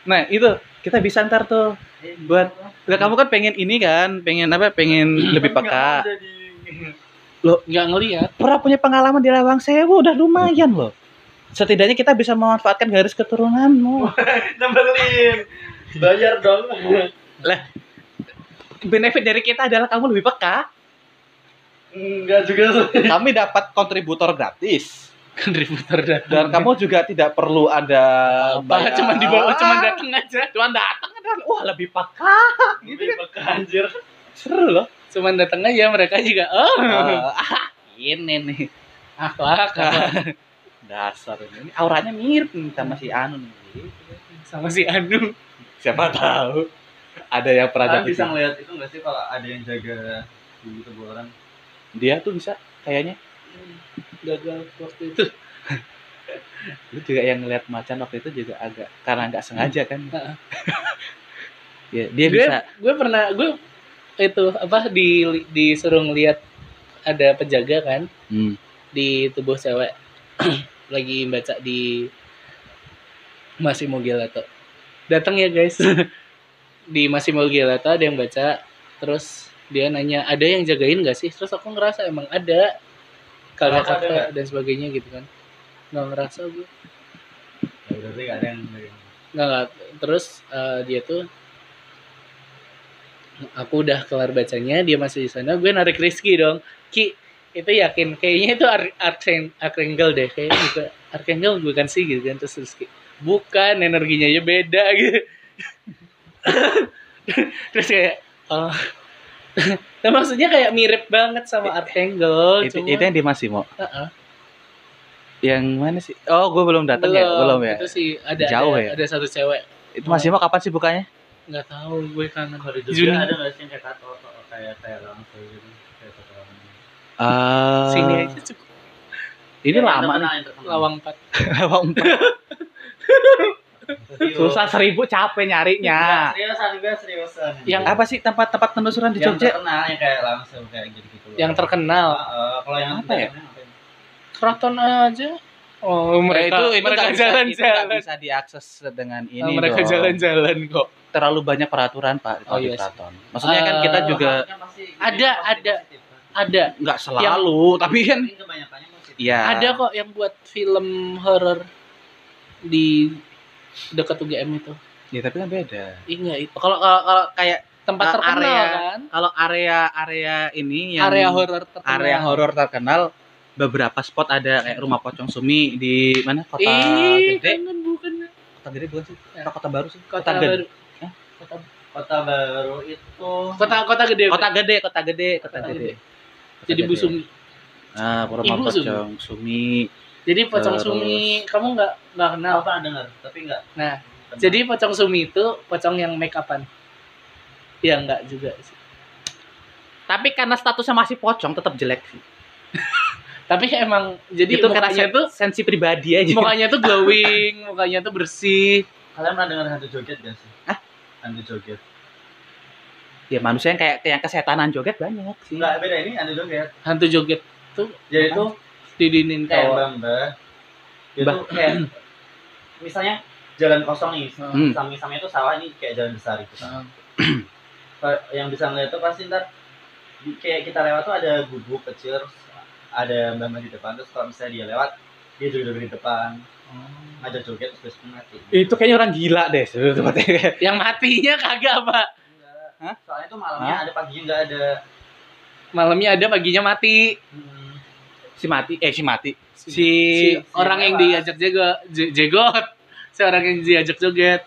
Nah, itu kita bisa ntar tuh buat Lah kamu kan pengen ini kan, pengen apa? Pengen lebih peka. nggak ngelihat Pernah punya pengalaman di Lawang Sewu udah lumayan loh. Setidaknya kita bisa memanfaatkan garis keturunanmu. nambelin bayar dong Benefit dari kita adalah kamu lebih peka. Enggak juga sih *laughs* Kami dapat kontributor gratis. kontributor dan Dan kamu juga tidak perlu ada apa bayar. cuman di bawah cuman datang aja Cuman datang dan wah lebih peka. gitu kan anjir Seru loh. cuman datang aja mereka juga oh Eh, ah, ini nih. akhlak akhlak. Dasar ini. Ini auranya mirip nih sama si Anu nih. sama si Anu Siapa tahu ada yang pernah bisa ngeliat itu nggak sih kalau ada yang jaga di kuburan dia tuh bisa kayaknya. Gagal waktu itu. Lu juga yang ngeliat macan waktu itu juga agak karena nggak sengaja kan. *laughs* Ya, dia gue bisa. Gue pernah gue itu apa di disuruh ngeliat ada penjaga kan hmm. di tubuh cewek. *clears throat* Lagi baca di Massimo Gelato datang ya guys. *laughs* Di Massimo Gelato ada yang baca. Terus dia nanya ada yang jagain gak sih? Terus aku ngerasa emang ada Ngerasa kakak ada kakak nggak? dan sebagainya gitu kan. Nggak ngerasa gue ya berarti gak ada yang nggak nggak. terus eh, dia tuh aku udah kelar bacanya dia masih di sana gue narik Rizky dong. Ki itu yakin? Kayaknya itu Ar Archang- Archangel deh kayaknya juga Archangel bukan sih gitu kan. Terus Rizky bukan energinya aja beda gitu. *laughs* Terus kayak oh *laughs* nah, maksudnya kayak mirip banget sama Archangel itu, cuma itu yang di Massimo Heeh. yang mana sih? Oh gue belum datang ya belum ya. itu sih ada Jauh ada, ya? ada satu cewek. Itu Massimo kapan sih bukanya? Nggak tahu gue kangen kalau di Juni. Ada nggak sih yang kayak tato kayak kayak langsung gitu kayak tato Ah, sini aja cukup. ini Yang lama lawang empat. *laughs* Lawang Serius. *laughs* *laughs* susah seribu capek nyarinya. Seriusan gue seriusan. Yang apa sih tempat-tempat penelusuran di yang Jogja? terkenal yang kayak langsung kayak gitu gitu yang terkenal? Kalau yang Apa ya? keraton aja. Oh mereka itu itu mereka jalan-jalan bisa diakses dengan ini Oh, mereka jalan-jalan kok. Terlalu banyak peraturan pak Oh, kalau di iya keraton. Maksudnya kan Eh, kita juga Kan pasti- Ada, ada. positif, kan. ada. Nggak selalu tapi kan Tapi kebanyakannya positif. ya ada kok yang buat film horor di dekat UGM itu. Ya tapi kan beda. Iya itu kalau kalau, kalau kayak tempat Uh, terkenal area- kan. kalau area area ini yang area horor terkenal. Area horor terkenal beberapa spot ada kayak rumah pocong sumi di mana? Kota ih gede. kangen bukan kota gede bukan sih? Ya. kota, kota baru sih. Kota gede. baru. Hah? kota kota baru itu. Kota kota gede kota gede kota gede kota Kota gede. Gede. Kota jadi gede. busumi ah rumah Ibu Sumi. pocong sumi jadi pocong Terus. sumi kamu nggak nggak kenal? Apa dengar tapi enggak Nah, jadi pocong sumi itu pocong yang make upan. Ya enggak juga sih. Tapi karena statusnya masih pocong tetap jelek sih. *laughs* Tapi emang jadi itu karena mukanya tuh sensi pribadi aja. mukanya tuh glowing *laughs* mukanya tuh bersih. Kalian pernah dengar hantu joget gak sih? Hah? hantu joget. Ya manusia yang kayak yang kesetanan joget banyak sih. Enggak beda ini hantu joget. Hantu joget jadi itu didinin kau mbak Mbah. tuh kayak misalnya jalan kosong nih Hmm. samping-sampingnya tuh sawah ini kayak jalan besar gitu kan. *clears throat* Kalau yang bisa ngeliat tuh pasti ntar kayak kita lewat tuh ada gubuk kecil terus ada mbak mbak di depan terus kalau misalnya dia lewat dia joget di depan ngajak joget terus mati itu kayaknya orang gila deh sebetulnya *laughs* yang matinya kagak pak. Hah? soalnya tuh malamnya Hah? ada paginya nggak ada malamnya ada paginya mati Hmm. Si mati eh si mati si, si, orang yang lewat. diajak jago je- jegot si orang yang diajak joget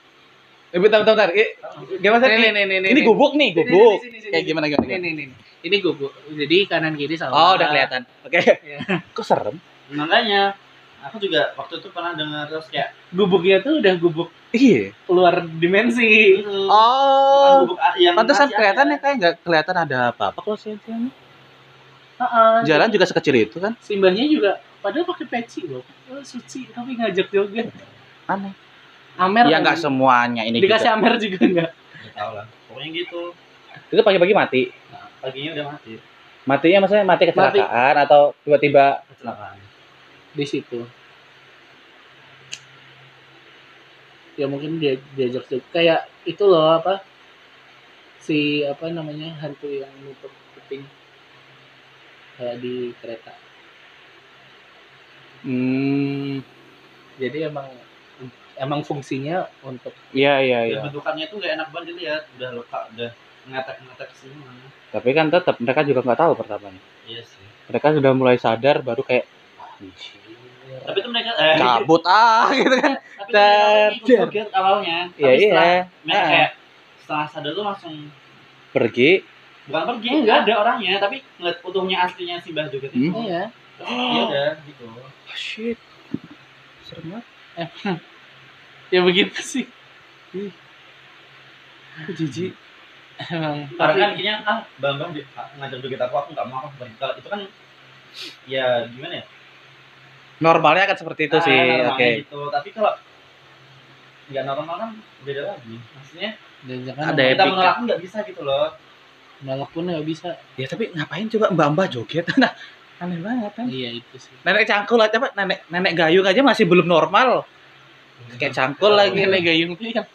eh, bentar bentar bentar eh, gimana sih Nih, nih, nih, nih, ini nih. gubuk nih Ini, ini, gubuk sini, sini, kayak gimana gimana, Nih, gimana? nih, nih. Ini gubuk. Jadi kanan kiri sama. oh udah kelihatan oke Iya. *laughs* kok serem makanya aku juga waktu itu pernah dengar terus kayak Gubuknya tuh udah gubuk iya keluar dimensi. hmm, bukan oh gubuk yang pantesan kelihatan ya kayak nggak kelihatan ada apa-apa kalau siang-siang Heeh. jalan juga sekecil itu kan Simbahnya juga padahal pakai peci loh. Oh, suci tapi ngajak joget. aneh Amer. ya lagi. nggak semuanya ini Dikasih juga Amer juga enggak. Nggak tahu lah pokoknya gitu itu pagi-pagi mati nah, paginya udah mati matinya maksudnya mati kecelakaan atau tiba-tiba kecelakaan Di situ. Ya mungkin dia diajak joget kayak itu loh apa? Si apa namanya hantu yang nutup kuping kayak di kereta. hmm. Jadi emang emang fungsinya untuk iya iya iya. dan bentukannya tuh nggak enak banget dilihat. Udah lekat udah ngatak-ngatak semua. Tapi kan tetap mereka juga nggak tahu pertamanya. Iya sih. Mereka sudah mulai sadar baru kayak anjir. Tapi tuh mereka eh, cabut ah gitu kan. tapi Dar. joget awalnya. Iya tapi setelah iya mereka Ah. kayak setelah sadar tuh langsung pergi bukan pergi Enggak. nggak ada orangnya tapi ngeliat utuhnya aslinya si Mbah Joget itu. Hmm. iya. Terus ya udah gitu. Oh, shit. Serem banget. Ya begitu sih. Aku jijik. Emang. Karena kan kayaknya ah bambang di, ah, ngajak joget aku aku nggak mau aku pergi kalau itu kan ya gimana ya? Normalnya akan seperti itu Ah, sih normalnya oke. gitu. Tapi kalau nggak normal kan beda lagi. Maksudnya Dan jangan Ada kita epic. menolak nggak bisa gitu loh nolak pun nggak bisa. Ya tapi ngapain coba mbak-mbak joget? *laughs* Nah, aneh banget kan. Iya itu sih. Nenek cangkul aja apa nenek nenek gayung aja masih belum normal. Kayak cangkul lagi Nenek gayung tuh yang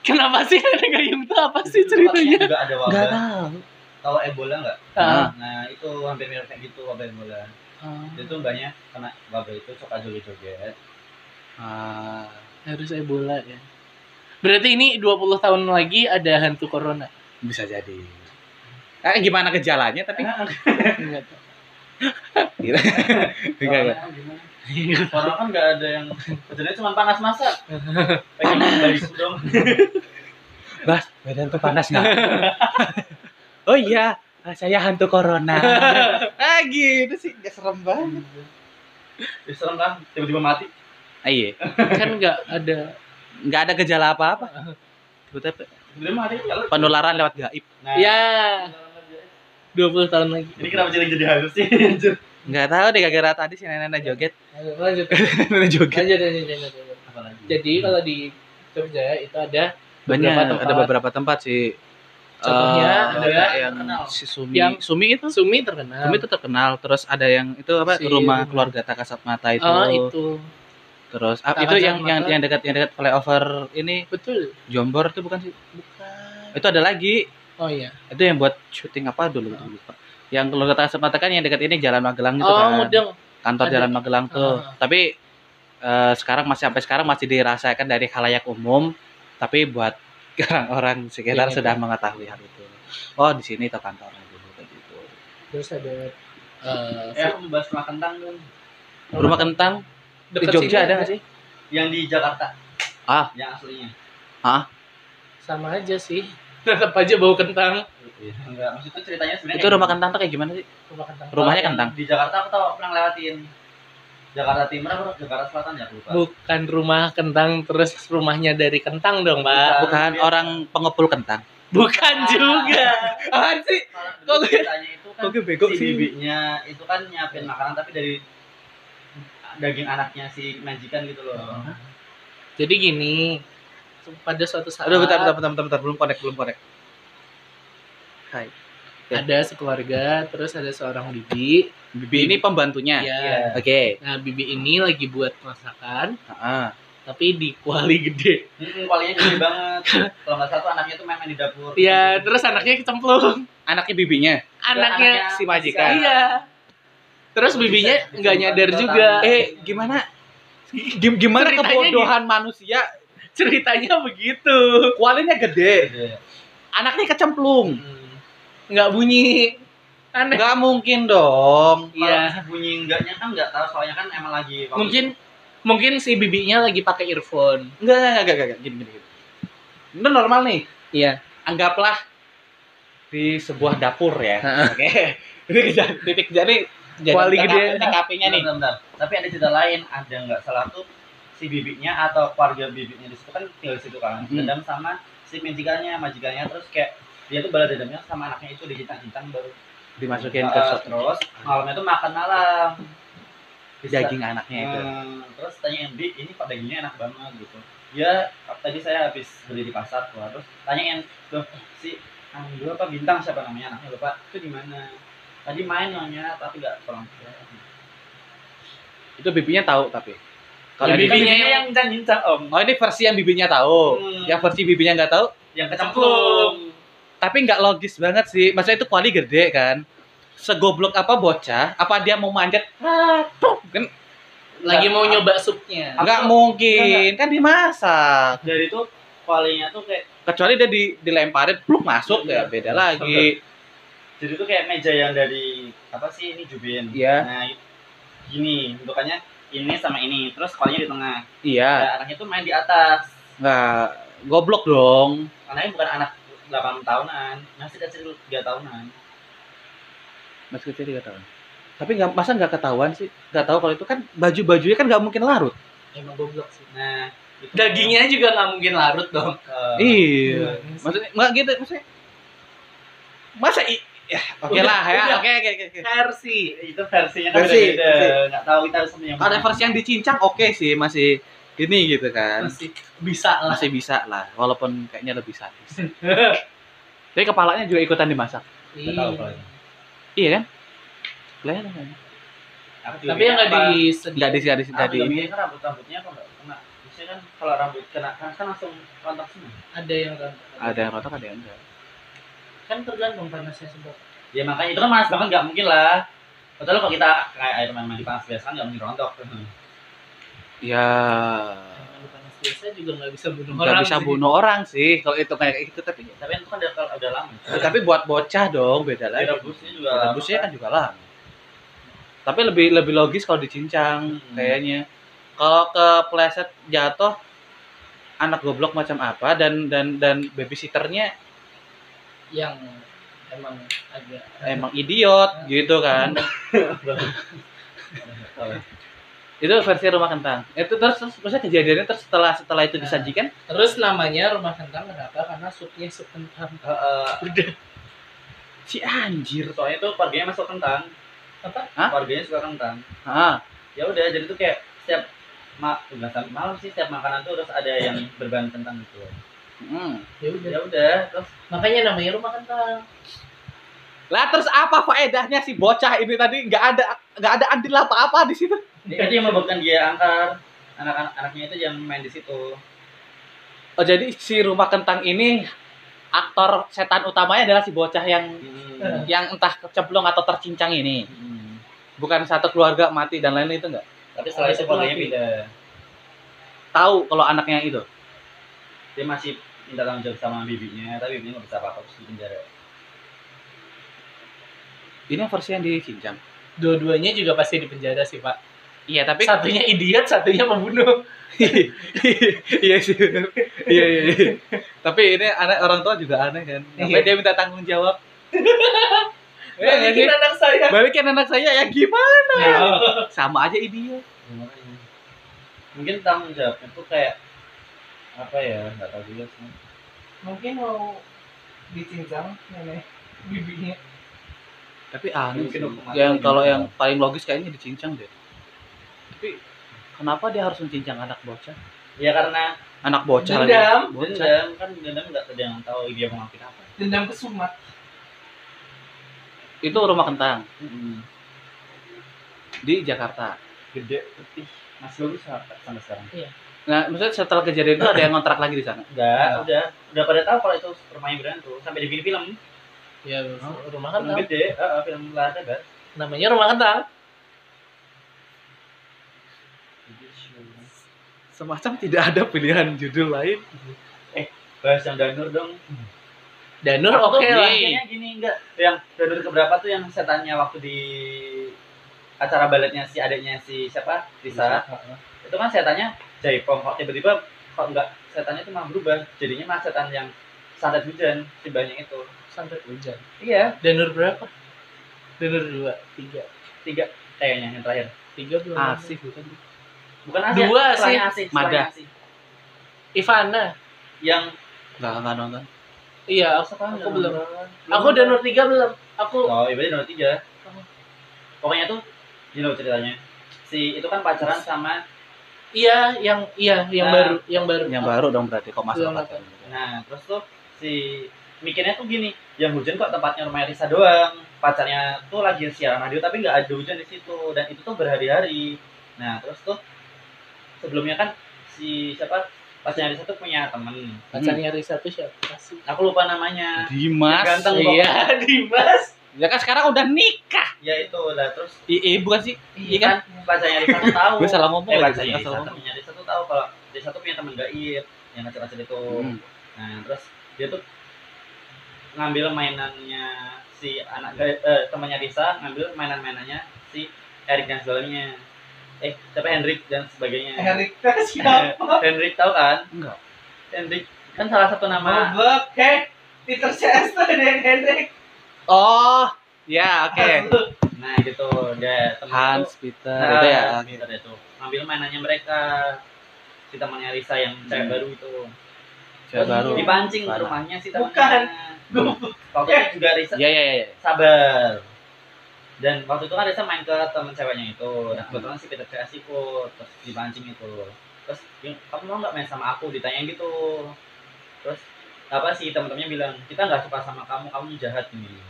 Kenapa sih nenek gayung tuh apa sih ceritanya? juga ada wabah tahu. tahu Ebola nggak Ah. nah itu hampir mirip kayak gitu wabah Ebola Ah, itu banyak kena wabah itu suka joget-joget Ah, harus Ebola ya. Berarti ini 20 tahun lagi ada hantu corona. bisa jadi. Eh, gimana gejalanya tapi Enggak tahu. Enggak. *laughs* Corona gimana? Corona kan nggak ada yang sebenarnya cuma panas masa pengen dari dong *laughs* Bas, badan tuh panas nggak? *laughs* oh iya, saya hantu corona. ah gitu sih, nggak serem banget. Ya, serem kan tiba-tiba mati Ah, iya, Kan enggak ada nggak ada gejala apa-apa. Tiba-tiba ya penularan lewat gaib. nah Ya 20 tahun lagi. ini kenapa jadi jadi halus sih *laughs* Nggak tahu deh gara-gara tadi si nenek joget. Lanjut. *laughs* nenek joget. Lanjut, lanjut, lanjut, lanjut. apa lagi Jadi kalau di Jogja itu ada Banyak, Beberapa tempat. ada beberapa tempat sih. Contohnya Eh, ada yang terkenal. si Sumi. Yang- Sumi itu Sumi terkenal. Sumi itu terkenal. Terus ada yang itu apa? Si- rumah keluarga Tak Kasat Mata itu. Oh, itu. Terus ah, itu yang yang Mata. yang dekat yang dekat flyover ini Betul. Jombor itu bukan sih? Bukan. Itu ada lagi. Oh iya. Itu yang buat syuting apa dulu gitu, lupa. Yang keluarga Tak Kasat Mata kan yang dekat ini Jalan Magelang itu Oh, kan. mudeng. Kantor Ada. Jalan Magelang tuh. Ah. Tapi eh, sekarang masih sampai sekarang masih dirasakan dari khalayak umum. Tapi buat *laughs* orang-orang sekitar Iya, sudah iya. mengetahui hal itu. Oh, di sini tuh kantornya dulu kayak gitu. Terus ada eh ya aku membahas rumah kentang dong Rumah kentang di dekat Jogja sini ada nggak sih? yang di Jakarta Ah. yang aslinya Sama aja sih. Tetap aja bau kentang. enggak maksudnya ceritanya sebenarnya Itu rumah kentang tuh kayak gimana sih? Rumah kentang. Rumahnya kentang. di Jakarta aku tau pernah lewatin Jakarta Timur apa Jakarta Selatan ya lupa Bukan rumah kentang terus rumahnya dari kentang dong, Pak. Bukan Dia- orang pengepul kentang. Bukan juga. Apaan sih? Kalau Kok gue- itu kan Kok gue bego si sih? bibinya itu kan nyiapin makanan tapi dari daging anaknya si majikan gitu loh Jadi gini, pada suatu saat Aduh, bentar, bentar, bentar, bentar, bentar. belum connect, belum connect. Hai. ada sekeluarga, terus ada seorang bibi. Bibi ini pembantunya. Ya. Iya. Oke. Nah, bibi ini lagi buat masakan, Heeh. tapi di kuali gede. Hmm, kualinya gede banget kalau nggak salah tuh anaknya tuh main di dapur Ya, terus anaknya kecemplung. Anaknya bibinya. Anaknya si majikan. Iya. Terus bibinya nggak nyadar juga. Eh, gimana? Gim- Gimana Ceritanya kebodohan manusia? Ceritanya begitu. Kualinya gede. Anaknya kecemplung. Hmm. Nggak bunyi. Aneh. Nggak mungkin dong. Iya. Bunyi enggaknya kan nggak tahu soalnya kan emang lagi Mungkin mungkin si bibinya lagi pakai earphone. Enggak, enggak, enggak, enggak. Gini, gini, gini. Ini normal nih. Iya. Anggaplah di sebuah dapur ya. Oke. *laughs* Titik jadi jadi Kuali gede. TKP-nya nih. Bentar, bentar. Tapi ada cerita lain, ada nggak salah tuh si bibinya atau keluarga bibinya di situ kan tinggal di situ kan, Hmm. dendam sama si majikannya, majikannya terus kayak dia tuh balas dendamnya sama anaknya itu dicintang-cintang baru Dimasukin ke Uh, shot terus malamnya tuh makan malam Bisa- daging anaknya itu. Hmm, terus tanyain Bi, ini kok dagingnya enak banget gitu. Ya, tadi saya habis beli di pasar tuh, terus tanyain, loh si Anggo apa bintang siapa namanya anaknya lupa, itu di mana? Tadi main nyonya, tapi nggak pulang. Itu bibinya tahu tapi. Kalau Ya, bibinya Bibinya yang cincang om, Oh ini versi yang bibinya tahu. Hmm. Yang versi bibinya nggak tahu. yang kecemplung. Tapi nggak logis banget sih. Maksudnya itu kuali gede kan. Segoblok apa bocah? Apa dia mau manjat? Ah, kan Lagi mau nyoba supnya. nggak mungkin. Kan dimasak. Dari itu kualinya tuh kayak, Kecuali dia di, dilemparin, pluk masuk ya beda lagi. jadi tuh kayak meja yang dari apa sih ini jubin. Iya. Nah, gini bentukannya ini sama ini, terus kualinya di tengah. Iya. Nah, anaknya tuh main di atas. Nggak goblok dong. Anaknya bukan anak 8 tahunan, masih kecil 3 tahunan. Masih kecil tiga tahun. Tapi nggak masa nggak ketahuan sih? Nggak tahu kalau itu kan baju bajunya kan nggak mungkin larut. Emang goblok sih. Nah, itu Dagingnya juga nggak mungkin larut dong. Iya. Iya. Maksudnya nggak gitu maksudnya. Masa i ya oke Udah, lah ya. Oke oke oke. oke. Versi. itu versinya kan Versi, beda-beda. Nggak tahu kita harus yang Kalau versi yang dicincang oke sih masih ini gitu kan masih bisa lah masih bisa lah walaupun kayaknya lebih sadis *laughs* tapi kepalanya juga ikutan dimasak Nggak tahu ini. iya kan kelihatan kan tapi yang nggak mikir, apa- disedih nggak di nggak di Aku nggak di juga ini kan rambut rambutnya kok nggak kena. Biasanya kan kalau rambut kena kan, langsung kontak semua. ada yang ada yang rotok ada yang enggak kan tergantung panasnya seberapa Ya makanya itu kan panas banget nggak mungkin lah. Betul kalau kita kayak air main mandi panas biasa nggak mungkin rontok. ya biasa juga nggak bisa bunuh nggak orang bisa sih. bunuh orang sih kalau itu kayak gitu tapi Tapi itu kan udah udah lama. tapi buat bocah dong beda lagi Direbusnya juga lama. rebusnya kan juga lama tapi lebih lebih logis kalau dicincang Hmm. kayaknya kalau ke pleset jatuh anak goblok macam apa dan dan dan babysitternya yang emang agak emang idiot gitu kan *laughs* itu versi rumah kentang itu terus terus maksudnya kejadiannya terus setelah setelah itu Nah. disajikan terus namanya rumah kentang kenapa karena supnya sup kentang Heeh. udah si anjir soalnya tuh keluarganya masuk kentang. apa Hah? Keluarganya suka kentang. ah Ya udah jadi tuh kayak setiap ma malam sih setiap makanan tuh terus ada yang berbahan kentang gitu. Hmm. ya udah Ya udah terus makanya namanya rumah kentang lah terus apa faedahnya si bocah ini tadi nggak ada nggak ada andil apa apa di situ itu yang membuatkan dia angkar anak-anak anaknya itu yang main di situ. oh jadi si rumah kentang ini aktor setan utamanya adalah si bocah yang Hmm. yang entah kecemplung atau tercincang ini Hmm. bukan satu keluarga mati dan lain-lain itu enggak Tapi setelah itu Satu keluarganya lagi. pindah. tahu kalau anaknya itu Dia masih minta tanggung jawab sama bibinya, tapi bibinya nggak bisa apa-apa terus di penjara. ini versi yang dicincang dua-duanya juga pasti di penjara sih pak iya tapi satunya idiot satunya pembunuh iya sih iya iya iya. tapi ini anak orang tua juga aneh kan Iya. Sampai dia minta tanggung jawab *laughs* Iya? Balikin anak saya balikin anak saya ya gimana Ya. sama aja idiot Mungkin tanggung jawabnya tuh kayak apa ya? Nggak tahu juga sih. mungkin mau dicincang nenek bibinya tapi aneh Mungkin sih. hukuman yang kalau yang paling logis kayaknya dicincang deh tapi kenapa dia harus mencincang anak bocah Ya karena anak bocah Dendam. lagi bocah dendam kan dendam nggak ada yang tahu dia mau ngelakuin apa. dendam ke sumat itu rumah kentang di Jakarta Gede, putih, masih bagus sampai sampai sekarang. Nah maksudnya setelah kejadian itu ada yang ngontrak lagi di sana? Enggak, udah. Udah pada tahu kalau itu rumahnya Brian tuh. Sampai dibikin film. ya rumah Film kentang gede, heeh, film layar lebar. namanya rumah kentang semacam tidak ada pilihan judul lain. Bahas yang Danur dong. Danur oke lah kayaknya gini enggak yang Danur keberapa tuh yang setannya waktu di acara baletnya si adiknya si siapa? Risa. Itu kan setannya Jaipong kok tiba-tiba kok enggak setannya itu malah berubah. Jadinya malah setan yang santet hujan si banyak itu. sampai hujan? Iya, Danur berapa? Danur dua tiga. Tiga kayaknya yang terakhir. tiga belum asih bukan. Bukan Asia, Dua setelahnya Asih, Mada. Asih. Ivana. Yang nggak nggak nonton. Iya aku, aku belum. aku Danur tiga belum? Aku Oh, iya berarti nomor tiga. Pokoknya tuh, ini loh ceritanya. Si itu kan pacaran sama, iya yang iya yang Nah. baru yang baru yang baru dong berarti kok masuk nah terus tuh si mikirnya tuh gini, yang hujan kok tempatnya rumah Risa doang. Pacarnya tuh lagi siaran radio tapi nggak ada hujan di situ dan itu tuh berhari-hari. Nah terus tuh sebelumnya kan si siapa pacarnya Risa tuh punya temen. pacarnya Risa tuh siapa sih Aku lupa namanya. Dimas Ganteng iya *laughs* Dimas ya kan sekarang udah nikah Ya itu lah terus iya bukan sih iya kan kan pacarnya Risa tuh tahu. gue salah ngomong eh Risa, ngomong. temennya Risa tuh tahu kalau Risa tuh punya temen gaib yang kecil-kecil itu. Hmm. Nah, terus dia tuh ngambil mainannya si anak eh, eh, temannya Risa, ngambil mainan-mainannya si Erik dan sebagainya. Eh, *laughs* siapa *laughs* Hendrik dan sebagainya. Erika siapa Hendrik tahu kan? Enggak. Hendrik kan salah satu nama Goblok heh Peter Chester dan Hendrik oh ya oke Nah, gitu. Dia temen Hans itu, Peter nah, itu ya Peter itu. Ngambil mainannya mereka. Si temannya Risa yang cewek Hmm. baru itu. Cewek baru Dipancing ke rumahnya si temannya. Bukan. Waktu itu juga Risa iya iya iya sabar dan waktu itu kan Reza main ke temen ceweknya itu Hmm. nah kebetulan si Peter CS ikut terus dipancing itu terus "Yang, kamu mau nggak main sama aku ditanya gitu terus apa sih teman-temannya bilang kita nggak suka sama kamu kamu jahat nih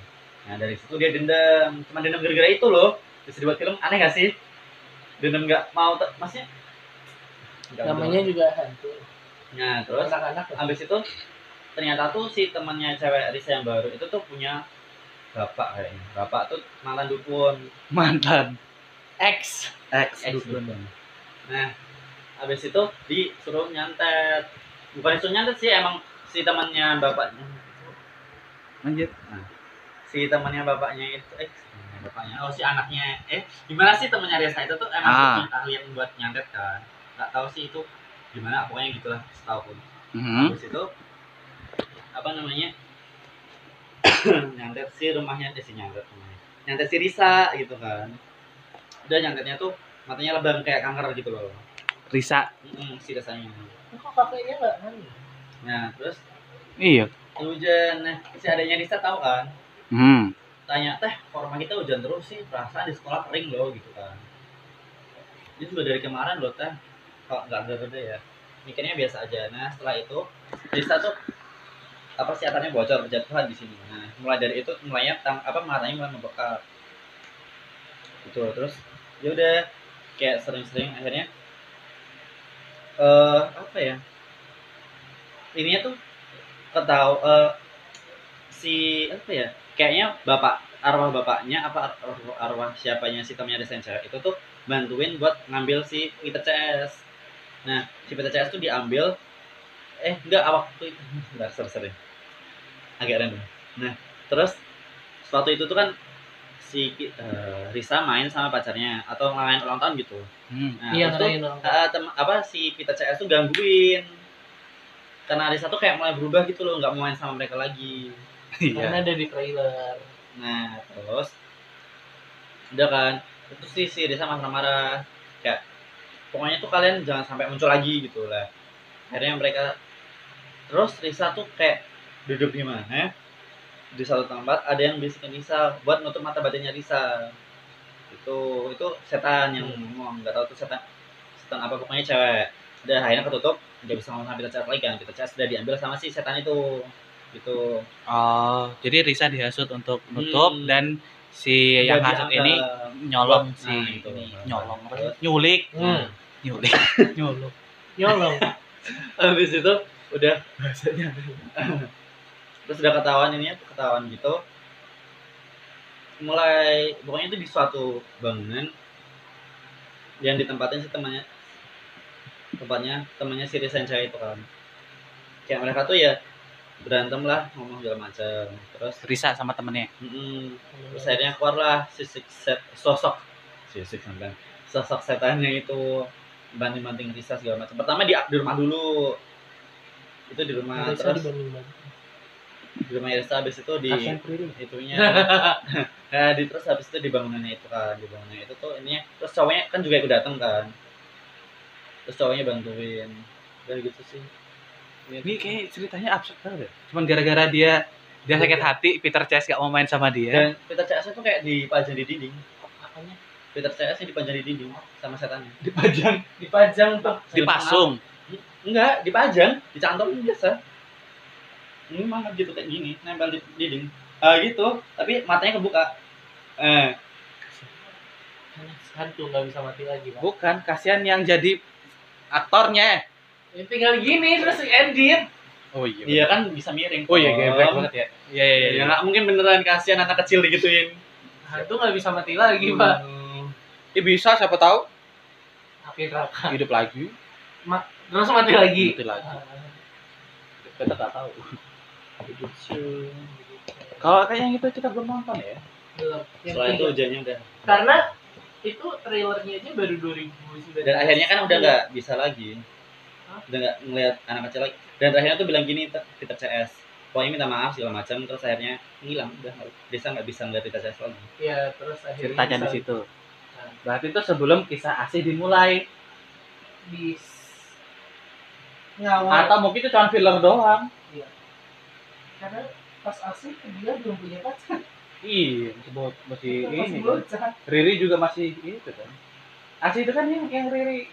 nah dari situ dia dendam. Cuma dendam gara-gara itu loh. Bisa dibuat film. Aneh gak sih? Dendam nggak mau maksudnya? Namanya juga hantu. Nah terus anak-anak lah. abis itu ternyata tuh si temannya cewek Risa yang baru itu tuh punya bapak kayaknya. Bapak tuh mantan dukun. *laughs* Mantan. X Ex. ex dukun. dukun. Nah abis itu disuruh nyantet. Bukan disuruh nyantet sih emang si temannya bapaknya. Lanjut. Si temannya bapaknya itu eh bapaknya oh si anaknya eh gimana sih temannya Risa itu tuh emang Ah. punya keahlian buat nyantet kan nggak tahu sih itu gimana pokoknya gitulah setahu pun Mhm. Habis itu apa namanya *coughs* nyantet si rumahnya eh si nyantet namanya nyantet si Risa gitu kan udah nyantetnya tuh matanya lebam kayak kanker gitu loh Risa. Mm, si rasanya kok kakeknya nggak nah terus Iya. hujan nah si adanya Risa tahu kan Hmm. tanya teh kok rumah kita hujan terus sih? Perasaan di sekolah kering loh gitu kan. Dia juga dari kemarin loh teh. Kok nggak ada ada ya? Mikirnya biasa aja. Nah setelah itu Risa tuh apa sih atapnya bocor berjatuhan di sini. Nah mulai dari itu mulainya tang, apa matanya mulai membekak gitu terus ya udah kayak sering-sering akhirnya eh apa ya ininya tuh ketahu eh si apa ya kayaknya bapak arwah bapaknya apa ar- arwah, arwah siapanya si temennya desain cewek itu tuh bantuin buat ngambil si Peter CS nah si Peter CS tuh diambil eh enggak waktu itu *laughs* enggak sering agak random. Nah terus suatu itu tuh kan si eh, Risa main sama pacarnya atau main ulang tahun gitu. Hmm. nah iya terus tuh tem- apa si Peter CS tuh gangguin. Karena Arisa tuh kayak mulai berubah gitu loh nggak mau main sama mereka lagi karena Iya. ada di trailer. Nah terus? Udah kan? Terus si si Arisa marah-marah. Kayak pokoknya tuh kalian jangan sampai muncul lagi gitu lah. Akhirnya mereka terus Risa tuh kayak duduk di mana? Di satu tempat ada yang bisikin Risa buat nutup mata batinnya Risa itu itu setan yang ngomong nggak tahu tuh setan setan apa pokoknya cewek. Udah akhirnya ketutup nggak bisa ngomong Peter Chat lagi kan. Peter Chat sudah diambil sama si setan itu gitu. Oh, jadi Risa dihasut untuk nutup Hmm. dan si yang Udah hasut ini nyolong Nah, si itu. ini. nyolong sih? nyulik. Hmm. nyulik. *laughs* Nyolong. Nyolong. *laughs* Habis itu udah. Terus udah ketahuan ini ketahuan gitu. Mulai pokoknya itu di suatu bangunan. Yang ditempatin si temannya. Tempatnya temannya si Risa yang cewek itu kan. Kayak mereka tuh ya berantem lah ngomong segala macam terus Risa sama temennya? Mm, terus akhirnya keluarlah si si- set, sosok. Si si sampean. Sosok setannya itu banting banting Risa segala macam pertama di, di rumah dulu. Itu di rumah Risa terus di rumah Risa habis itu di itunya. *laughs* Nah, di terus habis itu di bangunannya itu kan di bangunannya itu tuh ininya terus cowoknya kan juga ikut datang kan. Terus cowoknya bantuin. Dan gitu sih ini kayak ceritanya absurd banget ya. cuman gara-gara dia dia sakit hati Peter Chase gak mau main sama dia. Dan Peter CS itu kayak dipajang di dinding. Apanya? Peter CS nya dipajang di dinding sama setannya. Dipajang dipajang tuh. Dipasung enggak dipajang dicantolin biasa ini mah gitu kayak gini nempel di dinding. Ah gitu. Tapi matanya kebuka. Eh. Hantu nggak bisa mati lagi pak. Bukan kasihan yang jadi aktornya ya, tinggal gini terus edit oh iya iya kan bisa miring oh iya Om. gebrek banget ya. Iya iya ya iya nggak mungkin beneran kasihan anak kecil digituin. Hantu nggak bisa mati lagi pak. Hmm. ya bisa siapa tahu. Api neraka hidup lagi. Terus mati lagi? Mati lagi. Ah, kita tak tahu. Kalau kayak yang itu kita belum nonton ya. Belum. Setelah itu hujannya udah. Karena itu trailernya aja baru 2019 dan akhirnya kan udah nggak bisa lagi? Udah nggak ngeliat anak kecil lagi. Dan akhirnya tuh bilang gini Peter CS pokoknya minta maaf segala macam. Terus akhirnya hilang udah desa nggak bisa ngeliat Peter CS lagi. Ya terus akhirnya ceritanya di situ. Berarti itu sebelum kisah asih dimulai di ngawal atau mungkin itu cuma filler doang. Karena pas asli dia belum punya pacar. Iya masih bo- masih masih ini kan. Riri juga masih itu kan. Asih itu kan yang yang Riri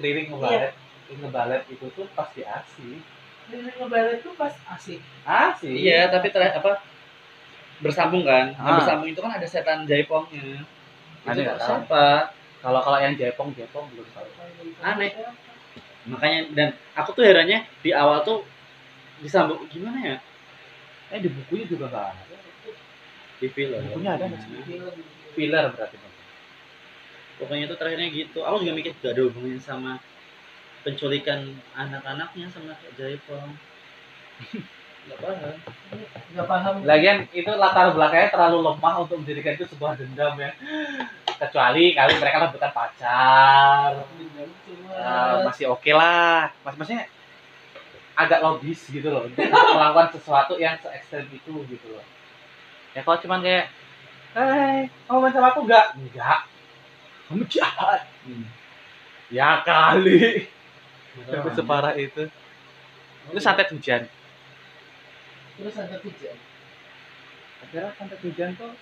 Riri ngebaret ngebalet itu tuh pasti asik Ini ngebalet tuh pas asik. asik Iya, tapi ter apa bersambung kan? Nah, Ah. bersambung itu kan ada setan jaipongnya. Ada Itu siapa? kalau kalau yang jepong jepong belum tahu Aneh. Makanya dan aku tuh herannya di awal tuh disambung gimana ya? eh di bukunya juga nggak ada Di film. bukunya ada nggak sih filler berarti. Pokoknya itu terakhirnya gitu. Aku juga mikir gak ada hubungannya sama penculikan anak-anaknya sama kayak jaipong. Gak paham. Nggak paham. Lagian itu latar belakangnya terlalu lemah untuk menjadikan itu sebuah dendam ya. Kecuali kali mereka rebutan pacar, Eh, masih oke lah. Mas masnya agak logis gitu loh untuk melakukan sesuatu yang se ekstrem itu gitu loh. Ya kalau cuman kayak, eh kamu main sama aku enggak? Enggak. Kamu jahat. Hmm. Ya kali. Tahu. separah itu. Itu santet hujan. terus ada hujan. Akhirnya santet hujan tuh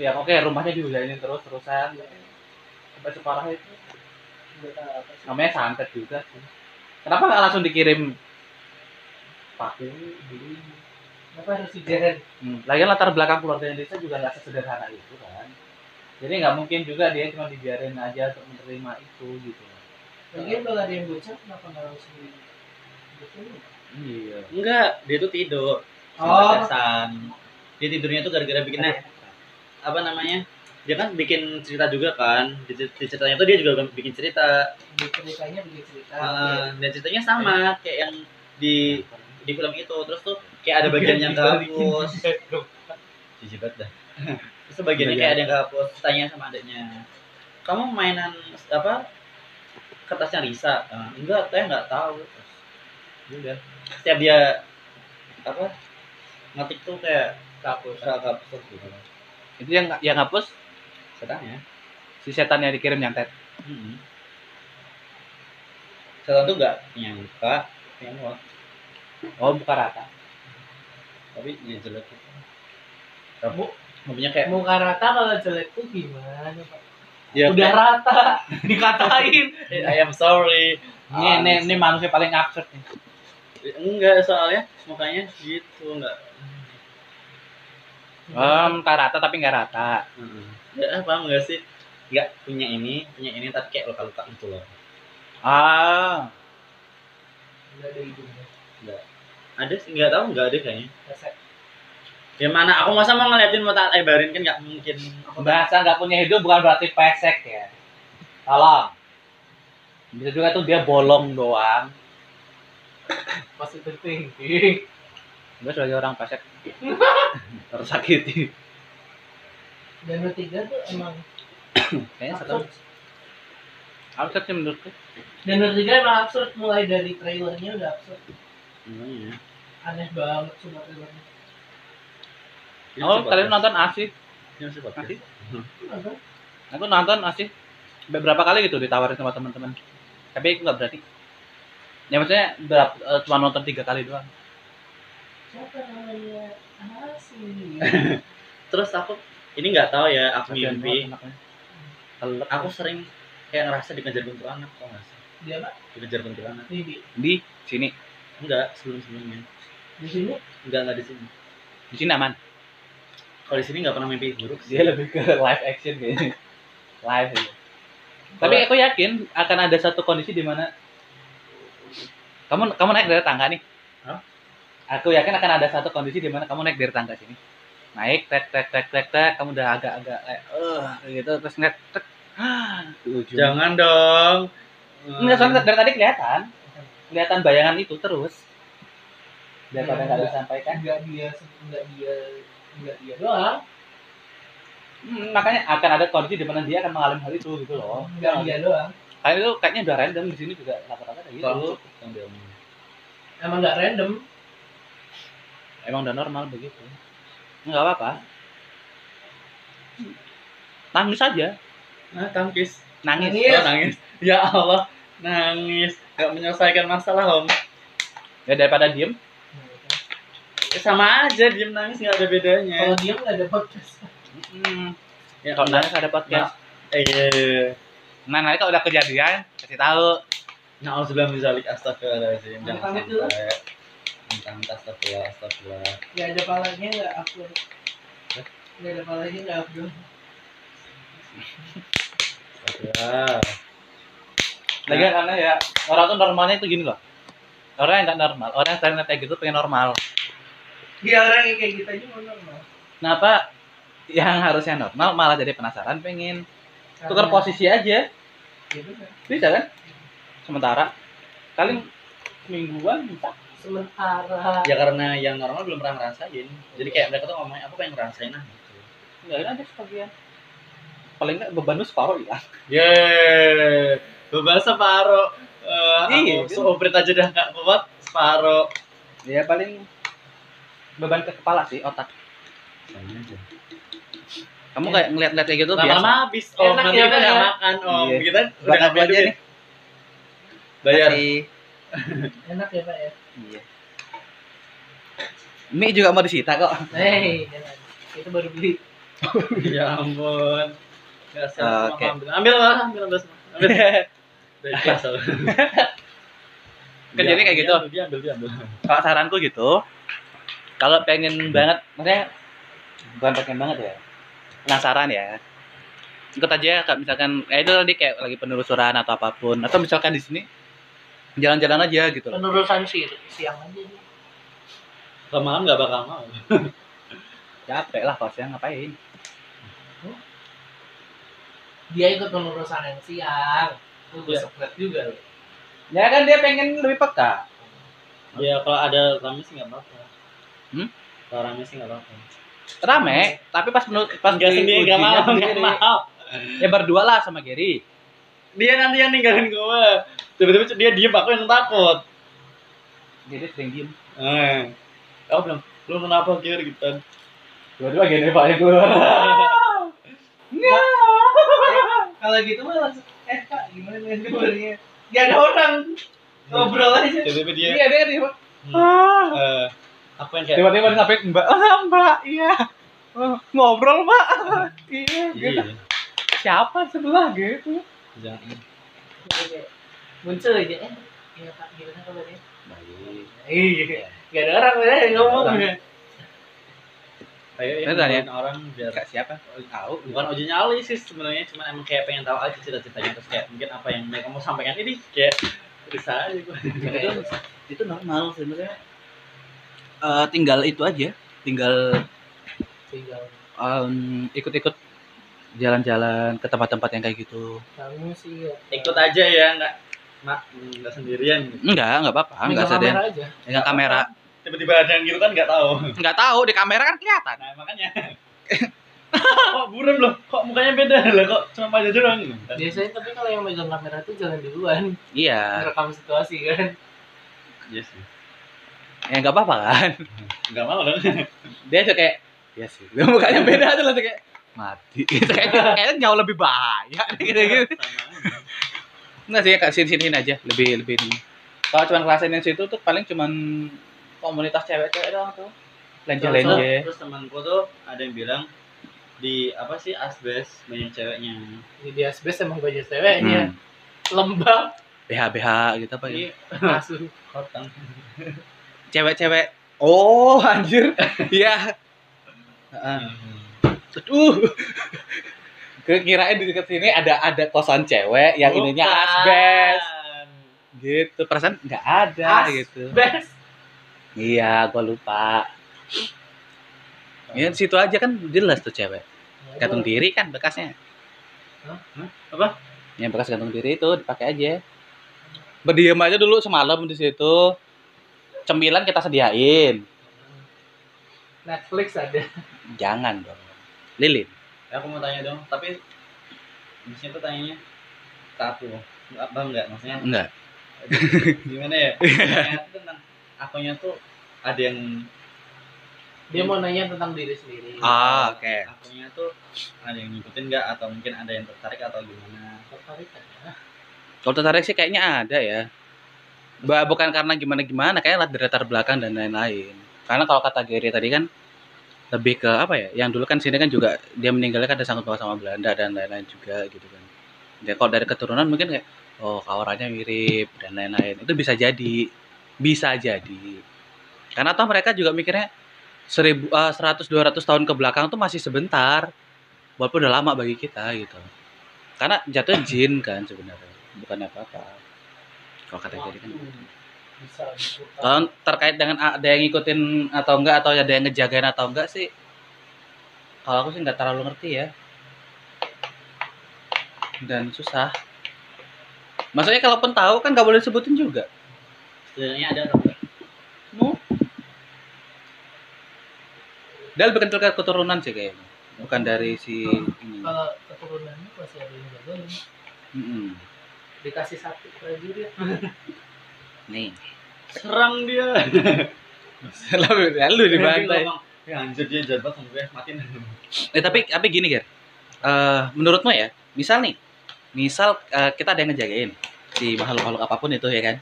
ya oke rumahnya dihujanin terus terusan sampai separah itu namanya santet juga sih kenapa nggak langsung dikirim pakai beli Kenapa harus hujan? hmm. lagian latar belakang keluarga Indonesia juga nggak sesederhana itu kan jadi nggak mungkin juga dia cuma dibiarin aja untuk menerima itu gitu Lagian kalau ada yang bocor, kenapa nggak langsung iya Enggak, dia tuh tidur. Oh. Tesan. Dia tidurnya tuh gara-gara bikin nah, apa namanya? Dia kan bikin cerita juga kan. Di, di ceritanya tuh dia juga bikin cerita. Di ceritanya bikin cerita. Eh, dan ceritanya sama kayak yang di di film itu. Terus tuh kayak ada bagian yang kehapus. *laughs* Jijik banget dah. *laughs* Terus bagiannya kayak ada yang kehapus. Tanya sama adiknya. Kamu mainan apa? Kertasnya Risa? "Ah, enggak, saya enggak tahu. Terus, ya udah. Setiap dia apa? Ngetik tuh kayak Kapus. Kapus gitu. itu yang yang hapus Setannya. si setan yang dikirim nyantet Hmm. Setan tuh enggak nyangka yang oh buka rata tapi ya jelek gitu. Kamu punya kayak Muka rata kalau jelek tuh gimana Pak? Ya Udah rata. *laughs* dikatain *laughs* I am sorry. ini ini ini manusia paling absurd nih Enggak soalnya mukanya gitu enggak. um, rata tapi nggak rata Ya paham enggak sih? Enggak punya ini, punya ini tapi kayak luka-luka gitu loh. ah Nggak ada hidungnya. Ada sih enggak tahu enggak ada kayaknya. Resep. Ya mana aku masa mau ngeliatin mau tak lebarin kan enggak mungkin. Bahasa nggak punya hidung bukan berarti pesek ya tolong bisa juga tuh dia bolong doang Positive thinking. gue sebagai orang pesek *laughs* tersakiti Dan tiga tuh emang kayaknya satu absurd. sih menurutku Dan tiga emang absurd mulai dari trailernya udah absurd. Namanya. Aneh banget semua trailernya. Oh kalian nonton podcast. Asik. Nonton? aku nonton asik beberapa kali gitu ditawarin sama teman-teman tapi itu nggak berarti ya maksudnya berapa, eh, cuma nonton tiga kali doang Siapa namanya? Asli. *laughs* Terus aku ini nggak tahu ya aku mimpi. Aku sering kayak ngerasa dikejar kuntilanak kok nggak sih? Dia apa? Dikejar kuntilanak. Mimpi. di sini Enggak, sebelum sebelumnya. Di sini Enggak enggak di sini. di sini aman Kalau di sini nggak pernah mimpi buruk. sih. dia lebih ke live action kayaknya live aja. tapi aku yakin akan ada satu kondisi di mana kamu kamu naik dari tangga nih Hah? aku yakin akan ada satu kondisi di mana kamu naik dari tangga sini naik tek tek tek tek tek kamu udah agak-agak kayak eh gitu terus ngeliat tek *gasps* Jangan dong. enggak soalnya dari tadi kelihatan kelihatan bayangan itu terus daripada nggak Enggak. disampaikan enggak dia enggak dia enggak dia doang. Hmm, makanya akan ada kondisi di mana dia akan mengalami hal itu gitu loh Enggak dia doang. Kayak itu kayaknya udah random di sini juga rata-rata kayak gitu. Emang enggak random. Emang udah normal begitu. Enggak apa-apa. Nangis aja. Ah, tangkis. Nangis. Nangis. Oh, nangis. Ya Allah, nangis. Gak menyelesaikan masalah, Om. Ya daripada diem. Ya, sama aja diem nangis nggak ada bedanya. Kalau dia enggak ada podcast. Hmm. Ya, Kalau nangis ada podcast. Eh, iya, iya, iya. Nah, nanti kalau udah kejadian, kasih tahu. Nah, sebelum bisa astagfirullahaladzim. Jangan sampai. Minta-minta astagfirullah, astagfirullah. Gak ada palanya nggak upload. Gak ada palanya nggak upload. Astagfirullah. Lagi karena ya orang tuh normalnya itu gini loh. Orang yang nggak normal, orang yang sering kayak gitu pengen normal. Dia orang yang kayak gitu aja mau normal. Kenapa yang harusnya normal malah jadi penasaran pengen tukar Karena- posisi aja. Ya. Bisa kan? Sementara kali mingguan bisa. Sementara. Ya karena yang normal belum pernah ngerasain. Jadi kayak mereka tuh ngomongnya, aku pengen ngerasain ah. Gitu. Enggak aja sebagian. Paling nggak beban lu separuh ya. Yeay, beban separuh. Eh, Iya, aku seoprit aja dah nggak kuat separuh. Ya paling beban ke kepala sih otak. Kamu kayak ngeliat-ngeliat kayak gitu biasa. Lama-lama habis om, Enak nanti ya, kita nggak ya? makan om. Iya. Kita udah Buat nggak aku punya aja duit. nih. Bayar. *laughs* Enak ya pak ya. Iya. Mie juga mau disita kok. Hei, jangan. Itu baru beli. *laughs* ya ampun. Nggak siap Ah, semua oke. ambil. Ambil lah, ambil ambil semua. Ambil. *laughs* Udah. Kan jadi kayak gitu. Dia ambil, dia ambil. Kalau saranku gitu, kalau pengen banget, maksudnya bukan pengen banget ya, penasaran ya. Ikut aja kayak misalkan, ya itu tadi kayak lagi penelusuran atau apa pun, atau misalkan di sini jalan-jalan aja gitu loh. Penerusan sih siang aja. Kalau malam nggak bakal mau. *laughs* Capek lah kalau siang ngapain? Dia ikut penerusan yang siang. Lu besok lihat juga. Ya kan dia pengen lebih peka. Ya kalau ada rame sih nggak apa-apa. Hmm? Kalau rame sih nggak apa-apa. Rame, tapi pas menurut pas Nggak di sendiri nggak mau, nggak mau. Ya berdua lah sama Gary. Dia nanti yang ninggalin gue. Tiba-tiba dia diem, aku yang takut. Jadi sering diem. Eh. Aku bilang, lu kenapa kir gitu kan. Dua-dua gini pak yang keluar. Kalau gitu mah langsung eh Pak, gimana dengan keluarnya? Gak ada orang. Ngobrol aja. Tiba-tiba dia, Iya dia dia. Ah. Aku yang kayak, Tiba-tiba dia sampai mbak, ah mbak, iya. Oh, ngobrol mbak. *laughs* iya, gitu. iya, Siapa sebelah gitu? jangan. Muncul aja eh. Iya Pak, gimana kabarnya? Baik. Iya. Gak ada orang yang ngomong. Ayo ya, Beneran ya? ngomongin orang biar Kak siapa? Tahu. bukan uji nyali sih sebenarnya cuma emang kayak pengen tahu aja cita-citanya terus kayak mungkin apa yang mereka mau sampaikan ini kayak bisa aja gue itu itu normal sebenarnya. Eh, tinggal itu aja, tinggal Tinggal em, ikut-ikut jalan-jalan ke tempat-tempat yang kayak gitu. kamu sih ya. ikut aja ya nggak mak nggak sendirian gitu. Enggak, enggak apa-apa, enggak Megang sadar. kamera aja. Dengan kamera. tiba-tiba ada yang gitu kan nggak tahu Enggak tahu di kamera kan kelihatan. nah makanya kok buram loh kok mukanya beda loh kok cuma wajah doang Biasanya tapi kalau yang megang kamera tuh jalan duluan, Iya, merekam situasi kan. iya sih ya enggak apa-apa kan. nggak mau dong Dia tuh kayak ya sih, dia mukanya beda tuh langsung kayak mati. *laughs* Gitu, kayak kayaknya jauh lebih bahaya gitu gitu. Enggak sih, kayak sini-sini aja, lebih lebih ini. Kalau cuma kelasin yang situ tuh paling cuman komunitas cewek-cewek doang tuh. Lenje-lenje. terus temanku tuh ada yang bilang di apa sih asbes banyak ceweknya Jadi di asbes emang banyak ceweknya. Hmm. Lembab, BH BH gitu apa ya? ini asu. kotang Cewek-cewek. Oh, *laughs* anjir. Iya. Heeh. Aduh. Kirain di dekat sini ada ada kosan cewek yang ininya asbes. Gitu. Perasaan nggak ada gitu. Asbes. Iya, gua lupa. Ya, di situ aja kan jelas tuh cewek. Gantung diri kan bekasnya. Hah? Hah? Apa? Yang bekas gantung diri itu dipakai aja. Berdiam aja dulu semalam di situ. Cemilan kita sediain. Netflix ada. Jangan dong. Lilin. Ya, aku mau tanya dong tapi di situ tanyanya ke aku apa enggak maksudnya Enggak. gimana ya *laughs* Tanya tentang akunya tuh ada yang Dia mau nanya tentang diri sendiri. Ah, oke. akunya tuh ada yang ngikutin nggak atau mungkin ada yang tertarik atau gimana Tertarik ya? Kalau tertarik sih kayaknya ada ya. Bukan karena gimana-gimana, kayaknya dari latar belakang dan lain-lain. Karena kalau kata Gary tadi kan lebih ke apa ya? Yang dulu kan sini kan juga dia meninggalnya kan ada sangkut paut sama Belanda dan lain-lain juga gitu kan. ya kalau dari keturunan mungkin kayak oh auranya mirip dan lain-lain itu bisa jadi bisa jadi karena toh mereka juga mikirnya seribu eh, seratus dua ratus tahun ke belakang tuh masih sebentar walaupun udah lama bagi kita gitu karena jatuhnya jin kan sebenarnya bukan apa apa kalau kata jadi kan kalau terkait dengan ada yang ngikutin atau enggak atau ada yang ngejagain atau enggak sih? Kalau aku sih nggak terlalu ngerti ya. Dan susah. Maksudnya kalaupun tahu kan nggak boleh sebutin juga. Setidaknya ada atau enggak? no dia lebih kental ke keturunan sih kayaknya. Bukan dari si ini. kalau keturunannya masih ada yang jagain Mm-mm. Dikasih satu prajurit *laughs* nih Serang dia. lalu lalu dibantai Ya anjir dia jahat banget sama gue, matiin. Eh tapi tapi gini Ger, Eh menurutmu ya, misal nih, misal eh, kita ada yang ngejagain si makhluk-makhluk apa pun itu ya kan.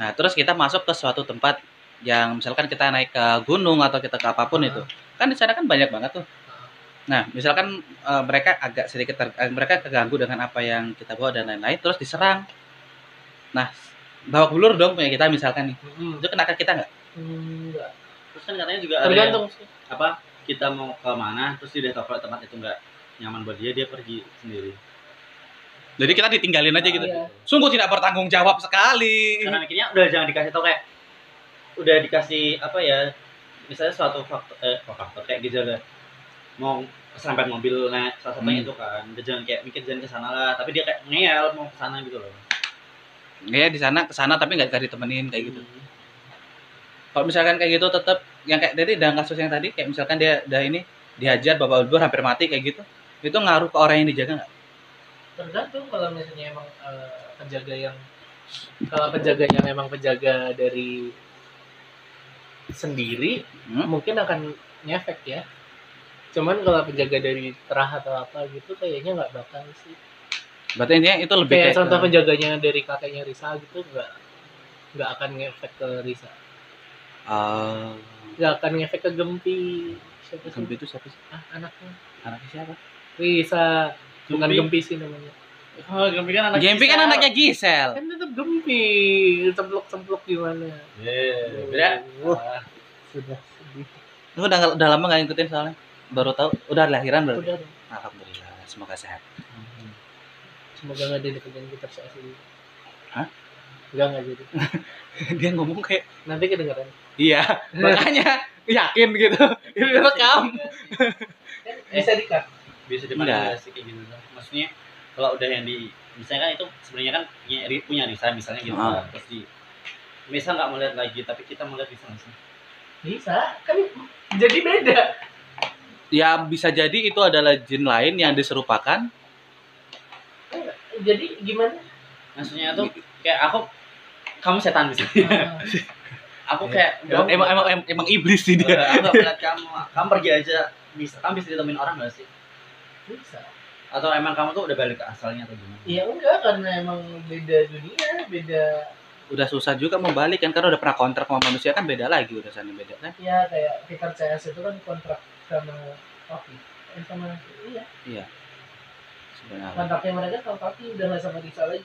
Nah terus kita masuk ke suatu tempat yang misalkan kita naik ke gunung atau kita ke apa pun itu, kan di sana kan banyak banget tuh. Nah misalkan eh, mereka agak sedikit ter- eh, mereka keganggu dengan apa yang kita bawa dan lain-lain, terus diserang. Nah bawa ulur dong punya kita misalkan nih, itu kena ke kita nggak? enggak Terus kan katanya juga ada tergantung sih yang, apa kita mau ke mana terus dia tahu kalau tempat itu enggak nyaman buat dia dia pergi sendiri. Jadi kita ditinggalin aja gitu. Iya. Sungguh tidak bertanggung jawab sekali. Karena mikirnya udah jangan dikasih tau kayak udah dikasih apa ya misalnya suatu faktor eh faktor kayak gitu ada mau keserempet mobil nah salah satunya Hmm. itu kan udah jangan kayak mikir jangan ke sana lah tapi dia kayak ngeyel mau ke sana gitu loh Ya di sana ke sana tapi nggak nggak ditemenin kayak gitu. Hmm. kalau misalkan kayak gitu tetap yang kayak tadi dalam kasus yang tadi kayak misalkan dia udah ini dihajar bapak ibu hampir mati kayak gitu itu ngaruh ke orang yang dijaga nggak tergantung kalau misalnya emang eh, penjaga yang kalau penjaganya memang penjaga dari sendiri Hmm? mungkin akan ngefek ya cuman kalau penjaga dari terah atau apa gitu kayaknya nggak bakal sih. Berarti intinya itu lebih kayak kayak contoh ke- penjaganya dari kakeknya Risa gitu nggak nggak akan ngefek ke Risa. Ah, nggak akan ngefek ke Gempi. Siapa sih? Gempi itu siapa sih? Ah, anaknya. Anaknya siapa? Risa. Bukan Gempi. Gempi sih namanya. Oh Gempi kan anak Gempi kan anaknya Gisel. Kan tetap Gempi. Cemplok-cemplok gimana? Iya, beda Wah, sudah sedih. Lu udah udah lama nggak ngikutin soalnya baru tahu? Udah lahiran berarti? Udah dong alhamdulillah semoga sehat. Semoga nggak ada kerjaan kita asli Hah? Enggak nggak jadi. *laughs* Dia ngomong kayak nanti kedengeran. Iya *laughs* makanya yakin gitu. *laughs* Ini rekam. Bisa dikat bisa dimanipulasi kayak gitu. Maksudnya kalau udah yang di misalnya kan itu sebenarnya kan punya, punya Risa misalnya gitu. Kan. terus di Risa nggak melihat lagi tapi kita melihat Risa nggak sih. Bisa. Kan jadi beda ya bisa jadi itu adalah jin lain yang diserupakan. Jadi gimana? Maksudnya tuh kayak aku kamu setan di sini Ah, aku kayak emang emang, emang, emang, emang iblis sih dia aku melihat kamu. Kamu pergi aja. Bisa. Kamu bisa ditemuin orang nggak sih? Bisa. Atau emang kamu tuh udah balik ke asalnya atau gimana? Ya enggak karena emang beda dunia beda udah susah juga mau balik kan karena udah pernah kontrak sama manusia kan beda lagi udah sana beda kan? Ya kayak Peter CS itu kan kontrak sama Papi. Eh, sama iya. Sebenarnya. Kontraknya mereka sama Papi udah nggak sama Risa lagi.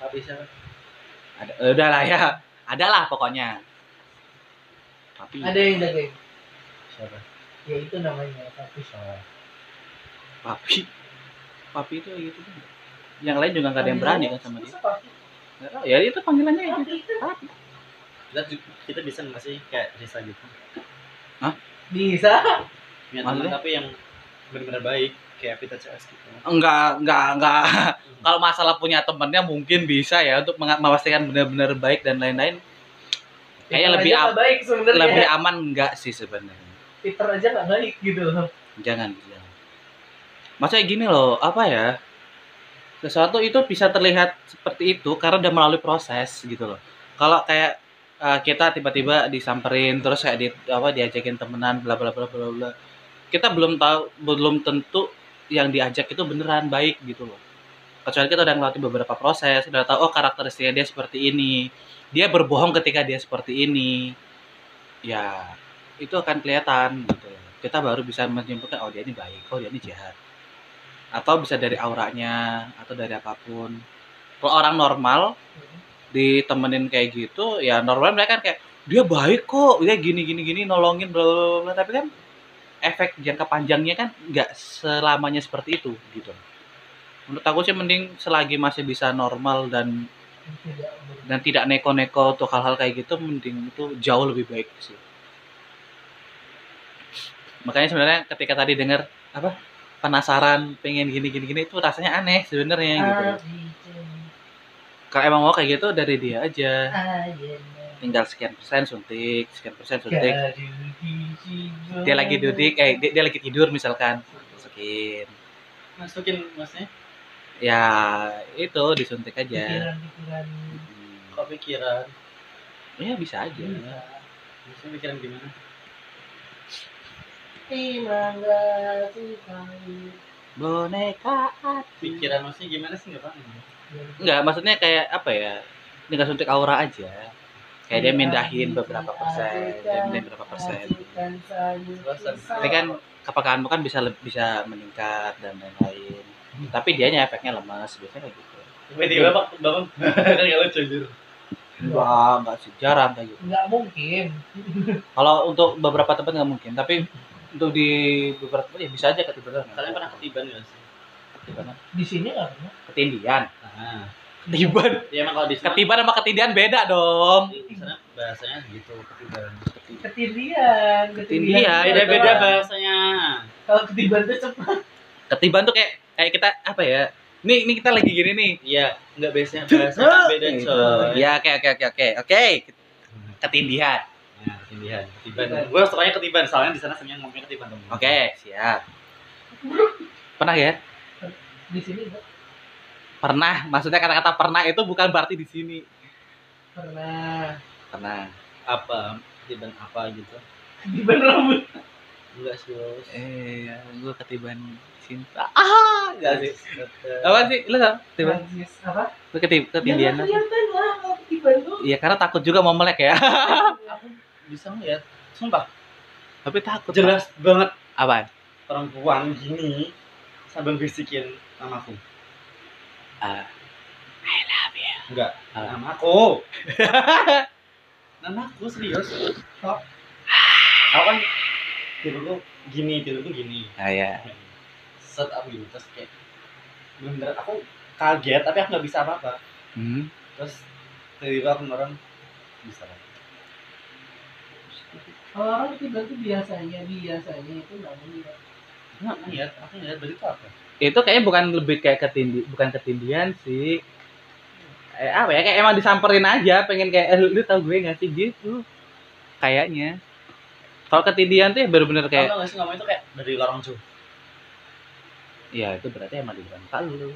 Tapi siapa? Ada eh, udah lah ya. Ada lah pokoknya. Tapi ada yang jagain siapa? Ya itu namanya Papi papi. Papi itu gitu. Kan yang lain juga nggak ada yang berani kan sama dia. Masa Papi Nggak tahu, ya itu panggilannya itu. Papi papi. Kita kita bisa nggak sih kayak Risa gitu bisa. Punya teman tapi yang benar-benar baik kayak Vita CS gitu. Enggak enggak enggak. *laughs* Kalau masalah punya temennya mungkin bisa ya untuk memastikan benar-benar baik dan lain-lain. Kayaknya lebih am- baik sebenarnya. lebih aman enggak sih sebenarnya. Peter aja nggak baik gitu loh. Jangan jangan. Maksudnya gini loh apa ya? Sesuatu itu bisa terlihat seperti itu karena udah melalui proses gitu loh. Kalau kayak eh, kita tiba-tiba disamperin terus kayak di apa diajakin temenan bla bla bla bla bla. Kita belum tahu belum tentu yang diajak itu beneran baik gitu loh. Kecuali kita udah ngelakuin beberapa proses udah tahu oh karakteristiknya dia seperti ini. Dia berbohong ketika dia seperti ini. Ya itu akan kelihatan gitu. Kita baru bisa menyimpulkan oh dia ini baik oh dia ini jahat. Atau bisa dari auranya atau dari apa pun. Kalau orang normal ditemenin kayak gitu ya normal mereka kan kayak dia baik kok dia gini gini gini nolongin bla bla tapi kan efek jangka panjangnya kan nggak selamanya seperti itu gitu. Menurut aku sih mending selagi masih bisa normal dan dan tidak neko-neko untuk hal-hal kayak gitu mending itu jauh lebih baik sih. Makanya sebenarnya ketika tadi dengar apa penasaran pengen gini gini gini itu rasanya aneh sebenarnya gitu kalau emang mau kayak gitu dari dia aja. Tinggal sekian persen suntik sekian persen suntik. Dia lagi duduk eh dia, dia lagi tidur misalkan. Masukin. Masukin maksudnya? Ya itu disuntik aja. Pikiran-pikiran Hmm. kok pikiran? Ya bisa aja. Maksudnya pikiran gimana? Boneka pikiran maksudnya gimana sih? Nggak paham Enggak, maksudnya kayak apa ya? Tinggal suntik aura aja. Kayak dia mindahin beberapa persen, dia mindahin berapa persen. Tapi kan kepekaanmu kan bisa bisa meningkat dan lain-lain. Tapi dianya efeknya lemas biasanya kayak gitu. tiba-tiba bang bangun *laughs* kan nggak lucu gitu Enggak, enggak sih, jarang kayak gitu. nggak mungkin *laughs* Kalau untuk beberapa tempat nggak mungkin, tapi untuk di beberapa tempat ya bisa aja ketiban. kalian pernah ketiban nggak sih. Di sini nggak pernah Ketindian. nah Ketiban. ya emang kalau di sana Ketiban sama ketindian beda dong. di sana bahasanya gitu ketiban ketindian Ketindian. beda-beda bahasanya kalau ketiban tuh cepat Ketiban tuh kayak kayak kita apa ya? Nih, ini kita lagi gini nih. iya nggak biasanya bahasanya beda Gitu. coy Ya, oke oke oke oke. Oke. Ketindihan. Nah, ketindihan ketiban gue sukanya ketiban soalnya di sana semuanya ngomongnya ketiban Oke, siap. Pernah ya? Di sini nggak Pernah. Maksudnya kata-kata pernah itu bukan berarti di sini. pernah Pernah. apa ketiban apa gitu ketiban rambut enggak sih bos Eh, gue ketiban cinta. Ah, enggak sih. Apa sih? Lu tau? Ketiban. Apa Lu ketib Ya, apa? kelihatan lah kalau ketiban tuh Iya, karena takut juga mau melek ya. *laughs* aku bisa ngeliat sumpah Tapi takut. jelas banget. Apaan? perempuan gini sambil bisikin namaku Ah. I love you. enggak Ah. namaku *laughs* namaku serius Kok? aku kan tidurku gini tidurku gini Ah ya. set aku gini terus kayak bener aku kaget tapi aku nggak bisa apa-apa Hmm. terus tiba-tiba aku orang bisa kalau orang tuh biasanya biasanya itu nggak melihat nggak ngeliat aku ngeliat berarti itu apa? Itu kayaknya bukan lebih kayak ketindi bukan ketindihan sih. Eh, apa ya kayak emang disamperin aja pengen kayak eh, lu tau gue gak sih? Gitu. Kayaknya. Kalau ketindihan tuh ya bener-bener kayak nggak sih ngomong itu kayak dari lorong jauh ya itu berarti emang di depan lu.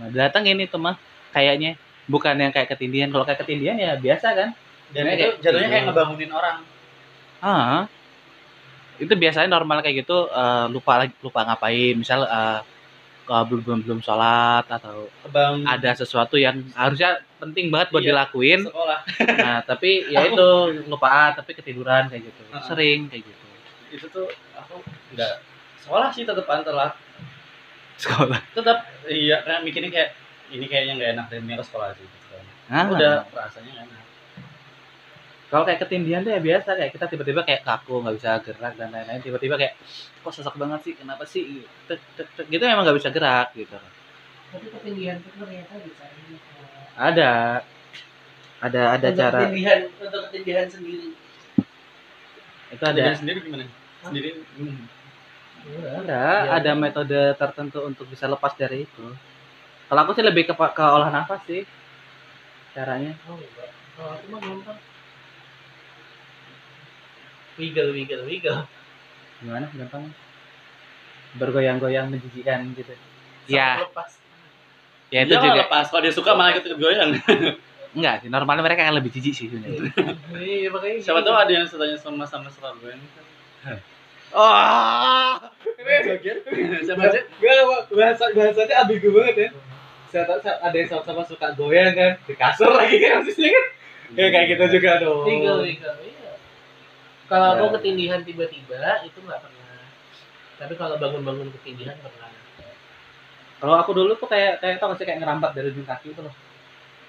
Nah datang ini tuh mah kayaknya. Bukan yang kayak ketindihan kalau kayak ketindihan ya biasa kan. Dan itu jatuhnya kayak gitu. ngebangunin orang. Ah itu biasanya normal kayak gitu eh, lupa lupa ngapain. Misal eh, eh, belum belum belum sholat atau kebangun ada sesuatu yang harusnya penting banget buat Iya. dilakuin. sekolah. *laughs* Nah tapi ya itu lupaan tapi ketiduran kayak gitu. Heeh. sering kayak gitu. Itu tuh aku nggak sekolah sih tetepan telat sekolah? Tetap iya kayak mikirnya kayak ini kayaknya nggak enak dan ini harus sekolah sih gitu nah, udah rasanya enak kalau kayak ketindihan tuh ya biasa kayak kita tiba-tiba kayak kaku nggak bisa gerak dan lain-lain tiba-tiba kayak kok sesak banget sih kenapa sih? Tek, tek, tek. gitu emang nggak bisa gerak gitu. Tapi ketinggian itu ternyata bisa eh, ada. Ada ada untuk cara. ketinggian untuk ketinggian sendiri. Itu ada. Ada sendiri gimana? Sendiri hmm. ada. Ada metode tertentu untuk bisa lepas dari itu. Kalau aku sih lebih ke ke olah nafas sih caranya. Oh enggak. Aku mah gampang Wiggle, wiggle, wiggle. gimana gampang bergoyang-goyang menjijikan gitu. Sampai ya lepas. ya itu Dia juga. lepas. Kalau dia suka malah ikut goyang. Enggak sih normalnya mereka akan lebih jijik sih sebenarnya. Iya, makanya siapa gitu. tahu ada yang setanya sama sama suka goyang oh joget. Siapa aja? Gak, bahasa bahasanya ambigu banget ya. Saya tahu sa- ada yang sama-sama suka goyang kan. Di kasur lagi kan maksudnya kan. Ya kayak gitu juga dong. wiggle iya kalau Ya. aku ketindihan tiba-tiba itu nggak pernah Tapi kalau bangun-bangun ketindihan pernah. Kalau aku dulu tuh kayak kayak tau gak sih kayak ngerambat dari ujung kaki itu loh.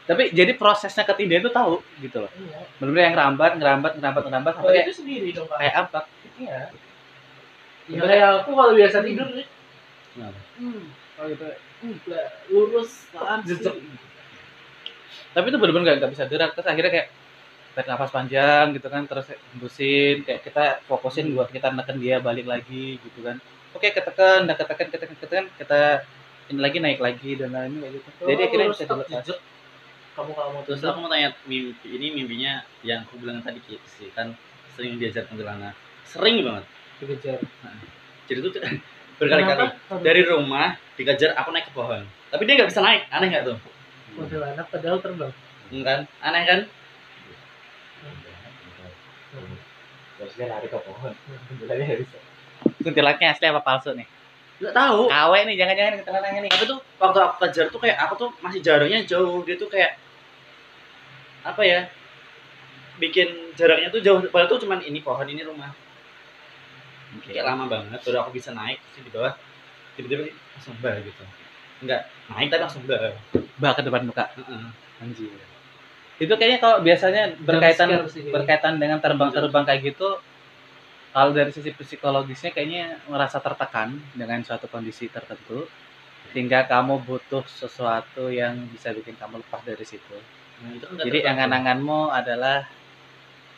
Tapi jadi prosesnya ketindihan tuh tahu gitu loh. Iya. Benar-benar yang ngerambat, ngerambat, ngerambat, ngerambat Kalau sampai kayak itu sendiri dong Pak. kayak apa? Iya. Ya kayak aku kalau biasa tidur nih. Kenapa? Hmm. Oh gitu. Enggak lurus. Tapi itu benar-benar nggak bisa gerak terus akhirnya kayak tarik nafas panjang gitu kan terus hembusin kayak kita fokusin buat kita neken dia balik lagi gitu kan oke ketekan udah ketekan ketekan ketekan kita ini lagi naik lagi dan lain kayak gitu jadi akhirnya bisa dilepas. Kamu kalau mau Terus aku mau tanya mimpi ini mimpinya yang aku bilang tadi sih kan sering diajar kuntilanak. Sering banget. dikejar. Jadi tuh *laughs* berkali-kali dari rumah dikejar aku naik ke pohon. Tapi dia nggak bisa naik. Aneh nggak tuh? kuntilanak padahal terbang. Kan? Aneh kan? Terus dia lari ke pohon kuntilanaknya asli apa palsu nih Nggak tahu. KW nih jangan-jangan kuntilanaknya nih Tapi tuh waktu aku kejar tuh kayak aku tuh masih jaraknya jauh. Dia tuh kayak apa ya? Bikin jaraknya tuh jauh. Padahal tuh cuman ini pohon ini rumah. Kayak lama banget. Udah aku bisa naik sih di bawah. Tiba-tiba langsung bah gitu. Enggak naik tapi langsung bah. bah ke depan muka Heeh. anjir itu kayaknya kalau biasanya berkaitan sih berkaitan dengan terbang-terbang kayak gitu kalau dari sisi psikologisnya kayaknya merasa tertekan dengan suatu kondisi tertentu sehingga kamu butuh sesuatu yang bisa bikin kamu lepas dari situ. Nah, itu jadi angan-anganmu adalah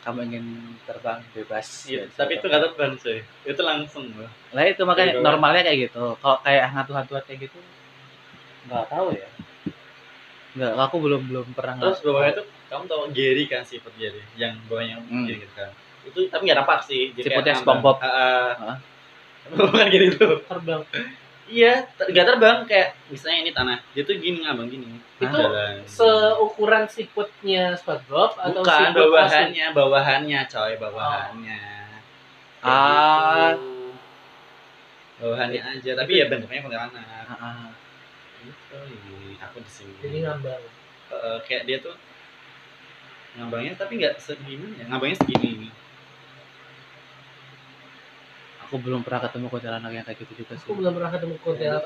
kamu ingin terbang bebas dari tapi itu nggak terbang cuy. Itu langsung loh. lah itu makanya normalnya kayak gitu. Kalau kayak hantu-hantu kayak gitu nggak tahu ya nggak aku belum belum pernah Terus bawahnya tuh kamu tahu Gary kan sifat Gary yang bawahnya Hmm. gini gitu kan. Itu tapi nggak nampak sih. Jadi Siputnya SpongeBob. Heeh. Bukan Gary itu. Terbang. Iya, ter- nggak terbang kayak misalnya ini tanah. Dia tuh gini ngambang gini. Itu Jalan. Seukuran siputnya SpongeBob atau Bukan siput asli? bawahannya, bawahannya coy, bawahannya. Kayak Ah. gitu. Bawahannya aja, tapi ya bentuknya kuntilanak. Ah, ah. Gitu, ini aku di sini. Jadi ngambang. Eh, kayak dia tuh ngambangnya tapi nggak segini ya ngambangnya segini aku belum pernah ketemu kuntilanak yang kayak gitu juga sih Aku belum pernah ketemu kuntilanak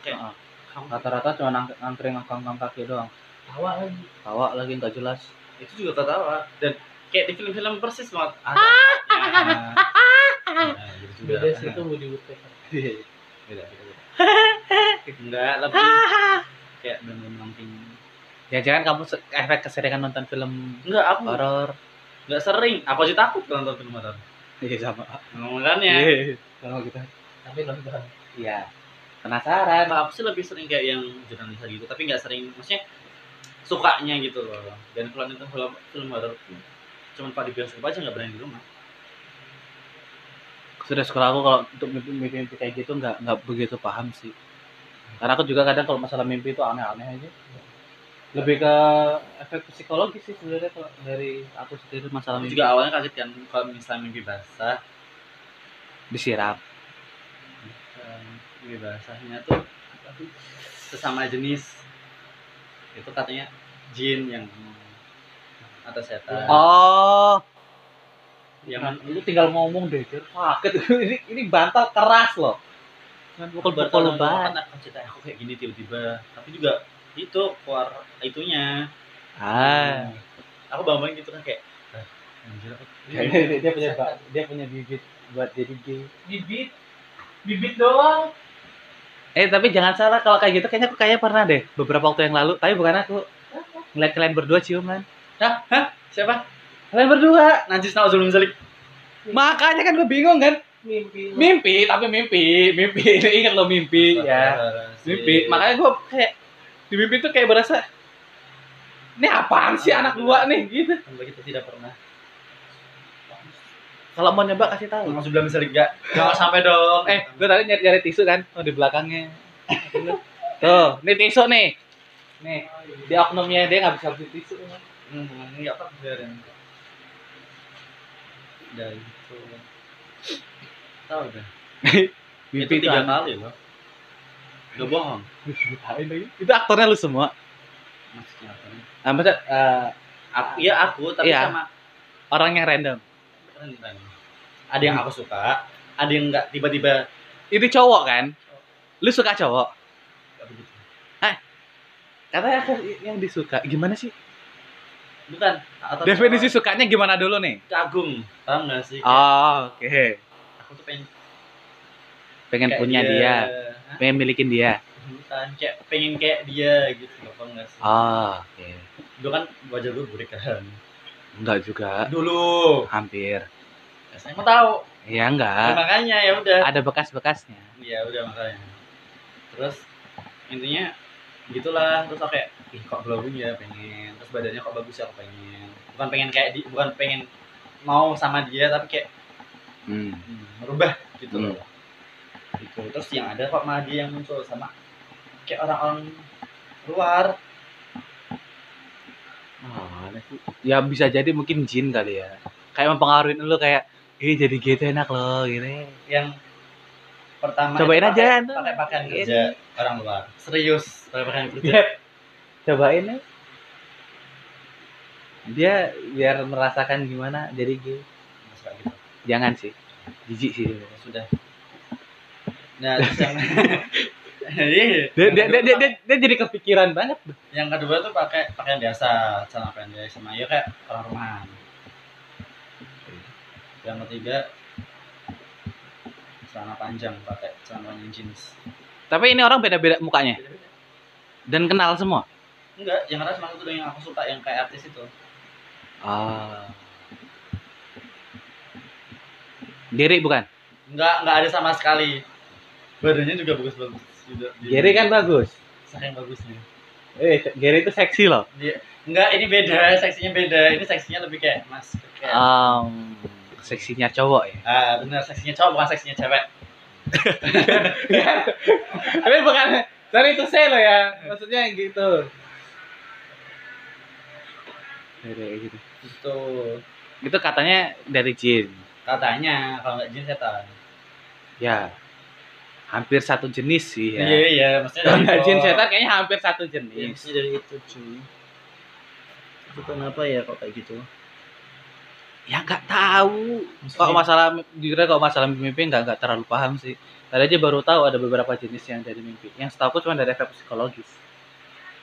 kayak Ah. kamu rata-rata cuma ngantri ngangkang kaki doang Tawa lagi. tawa lagi nggak jelas itu juga ketawa dan kayak di film-film persis banget ada asapnya. *laughs* Nah, gitu juga. Beda sih itu Woody Woodpecker. *laughs* beda, beda. enggak lebih *laughs* kayak bener langsing ya jangan kamu efek keseringan nonton film enggak aku horor? Enggak sering. Aku aja takut nonton film horor. Iya sama. Makanya. Iya, sama kita. Tapi nonton. iya. Penasaran. Kalau aku sih lebih sering kayak yang jurnalisa gitu tapi nggak sering. Maksudnya sukanya gitu loh. Dan kalau nonton film film horor cuman pak di bioskop aja nggak berani di rumah. Sudah sekolah aku kalau untuk mimpi-mimpi kayak gitu nggak nggak begitu paham sih karena aku juga kadang kalau masalah mimpi itu aneh-aneh aja. Lebih ke efek psikologis sih sebenarnya kalau dari aku sendiri masalah aku mimpi. juga awalnya kaget kan kalau misalnya mimpi basah disiram. Mimpi basahnya tuh sesama jenis. Itu katanya jin yang atau setan. Oh. Yang yang lu tinggal ngomong deh sakit. *laughs* Ini ini bantal keras loh kan pukul pukul bertahun lebat kan aku cerita aku kayak gini tiba-tiba. Tapi juga itu keluar itunya. Ah. Aku bambang gitu kan kayak "Ah, anjir aku *laughs* dia, dia punya dia punya bibit buat jadi gay. Bibit. Bibit doang. eh tapi jangan salah kalau kayak gitu kayaknya aku kayak pernah deh beberapa waktu yang lalu. Tapi bukan aku. Ngeliat kalian berdua ciuman hah? Hah? Siapa? Kalian berdua. Najis zalik. Makanya kan gue bingung kan Mimpi. mimpi tapi mimpi mimpi *laughs* ingat lo mimpi? Ya mimpi. Makanya gue kayak di mimpi tuh kayak berasa ini apaan sih anak dua nih? Gitu. Hamba kita tidak pernah. Kalau mau nyoba kasih tahu. Mas belum zalik gak jangan sampai dong. Eh gue tadi nyari, nyari tisu kan oh di belakangnya. *laughs* Tuh ini tisu nih. Nih di oknumnya dia nggak bisa beli tisu. Hmm, nggak apa? Biarin. Dari tahu deh *laughs* itu tiga kali loh gak bohong lagi. itu aktornya lu semua maksudnya apa ah, maksud eh, aku iya aku tapi Iya. sama orang yang random keren ada yang aku suka ada yang nggak tiba-tiba Ini cowok kan? Lu suka cowok? nggak begitu. Katanya aku yang disuka. Gimana sih? bukan atau Definisi sukanya gimana dulu nih? kagum paham nggak sih Oh, oke. Aku tuh pengen Pengen kayak punya dia. Hah? pengen milikin dia. bukan kayak pengen kayak dia gitu loh paham nggak sih Oh, oke. dulu kan wajah gue burik kan Enggak juga. dulu Hampir. saya mau tahu Ya Ya, enggak. makanya ya udah Ada bekas-bekasnya. Iya udah makanya. Terus intinya gitulah terus aku kayak ih kok glowing ya pengen terus badannya kok bagus ya aku pengen bukan pengen kayak di bukan pengen mau sama dia tapi kayak Hmm. merubah gitu Hmm. loh gitu terus yang ada kok malah dia yang muncul sama kayak orang-orang luar Mana sih? Ya bisa jadi mungkin jin kali ya. Kayak mempengaruhi lu kayak Ih jadi gitu enak loh gini. yang pertama Cobain aja, pakai- tuh. pakai pakaian Ini. kerja orang luar serius pakai pakaian kerja Dia cobain ya. Dia biar merasakan gimana jadi gitu. Jangan sih. Jijik sih. Sudah nah terus yang. *laughs* Dia, dia, dia, dia, dia, dia jadi kepikiran banget. yang kedua tuh pakai pakaian biasa celana pendek sama ya kayak orang rumahan yang ketiga celana panjang pakai celana panjang jeans Tapi ini orang beda-beda mukanya dan kenal semua. enggak yang ada cuma itu yang aku suka yang kayak artis itu Ah. Gary bukan? enggak enggak ada sama sekali badannya juga bagus-bagus Gary kan bagus. saking bagusnya Eh, Gary itu seksi loh. dia enggak ini beda seksinya beda ini seksinya lebih kayak mas kayak Um, seksinya cowok ya. ah benar seksinya cowok bukan seksinya cewek *laughs* Tapi bukan dari itu saya loh ya. Maksudnya gitu. Dari gitu. itu Itu katanya dari jin. Katanya kalau nggak jeans setan Ya. Hampir satu jenis sih ya. iya iya maksudnya Kalau nggak jin setan kayaknya hampir satu Iya, jenis. mesti dari itu cuy itu kenapa ya kok kayak gitu Ya nggak tahu. Maksudnya- Kalau masalah jujur kalau masalah mimpi nggak nggak terlalu paham sih. Tadi aja baru tahu ada beberapa jenis yang dari mimpi. Yang setahu aku cuma dari efek psikologis.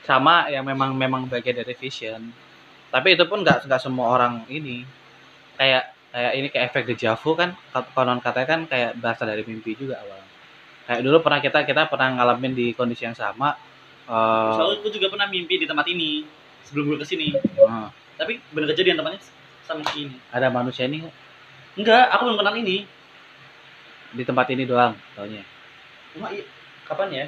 Sama yang memang memang bagian dari vision. Tapi itu pun nggak nggak semua orang ini. Kayak kayak ini kayak efek deja vu kan konon katanya kan kayak berasal dari mimpi juga awalnya. Kayak dulu pernah kita kita pernah ngalamin di kondisi yang sama. eh, soalnya gue juga pernah mimpi di tempat ini sebelum gue ke sini eh, tapi bener kejadian tempatnya sama ini ada manusia ini nggak? enggak aku belum kenal ini di tempat ini doang taunya. cuma i- kapan ya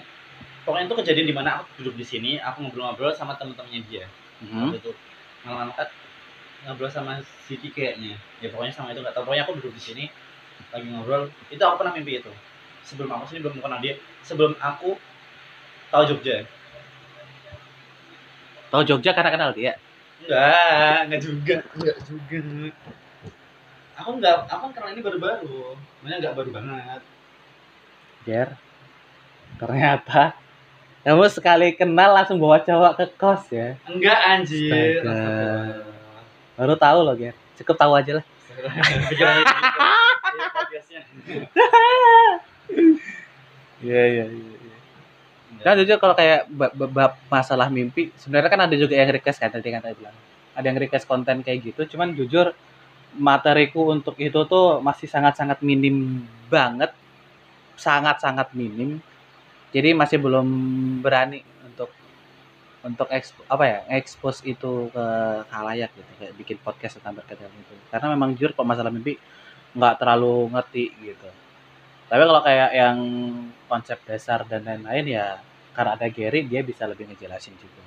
pokoknya itu kejadian di mana aku duduk di sini aku ngobrol-ngobrol sama temen-temennya dia Mhm. waktu itu malam ngobrol sama Siti kayaknya. Ya pokoknya sama itu nggak tahu. Pokoknya aku duduk di sini lagi ngobrol. Itu aku pernah mimpi itu. Sebelum aku sini belum kenal dia. Sebelum aku tahu Jogja. Tahu Jogja karena kenal dia. enggak enggak juga. Enggak juga aku enggak aku kan kenal ini baru-baru. Makanya enggak baru banget. Jer, ternyata kamu sekali kenal langsung bawa cowok ke kos ya. enggak anjir. Astaga. Baru tahu loh, Ger. Cukup tahu aja lah. Iya, iya, iya. Kan jujur kalau kayak ba- ba- bab masalah mimpi, sebenarnya kan ada juga yang request kan tadi kan tadi bilang. Ada yang request konten kayak gitu, cuman jujur materiku untuk itu tuh masih sangat-sangat minim banget. Sangat-sangat minim. Jadi masih belum berani untuk expo, apa ya expose itu ke halayak gitu kayak bikin podcast tentang berkaitan itu karena memang jujur kalau masalah mimpi nggak terlalu ngerti gitu tapi kalau kayak yang konsep dasar dan lain-lain ya karena ada Gary dia bisa lebih ngejelasin juga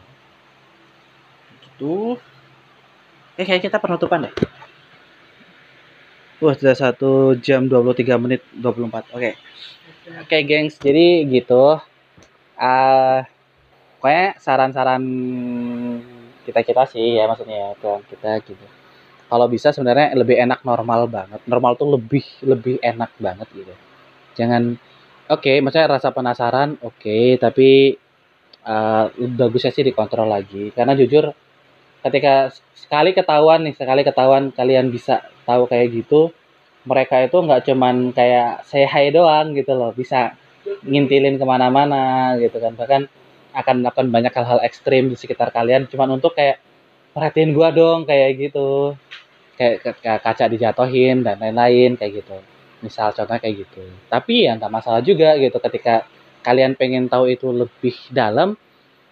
gitu eh kayak kita penutupan deh Wah, sudah satu jam 23 menit 24. Oke. Oke, gengs. Jadi gitu. ah pokoknya saran-saran kita-kita sih ya maksudnya ya ke kita gitu. Kalau bisa sebenarnya lebih enak normal banget. Normal tuh lebih lebih enak banget gitu. Jangan oke, maksudnya rasa penasaran oke, tapi eh bagusnya sih dikontrol lagi. Karena jujur ketika sekali ketahuan nih, sekali ketahuan kalian bisa tahu kayak gitu, mereka itu nggak cuman kayak say doang gitu loh bisa ngintilin ke mana-mana gitu kan bahkan akan melakukan banyak hal-hal ekstrim di sekitar kalian. Cuman untuk kayak perhatiin gua dong kayak gitu. Kayak kayak kaca dijatohin dan lain-lain kayak gitu. Misal contohnya kayak gitu. Tapi ya nggak masalah juga gitu. Ketika kalian pengen tahu itu lebih dalam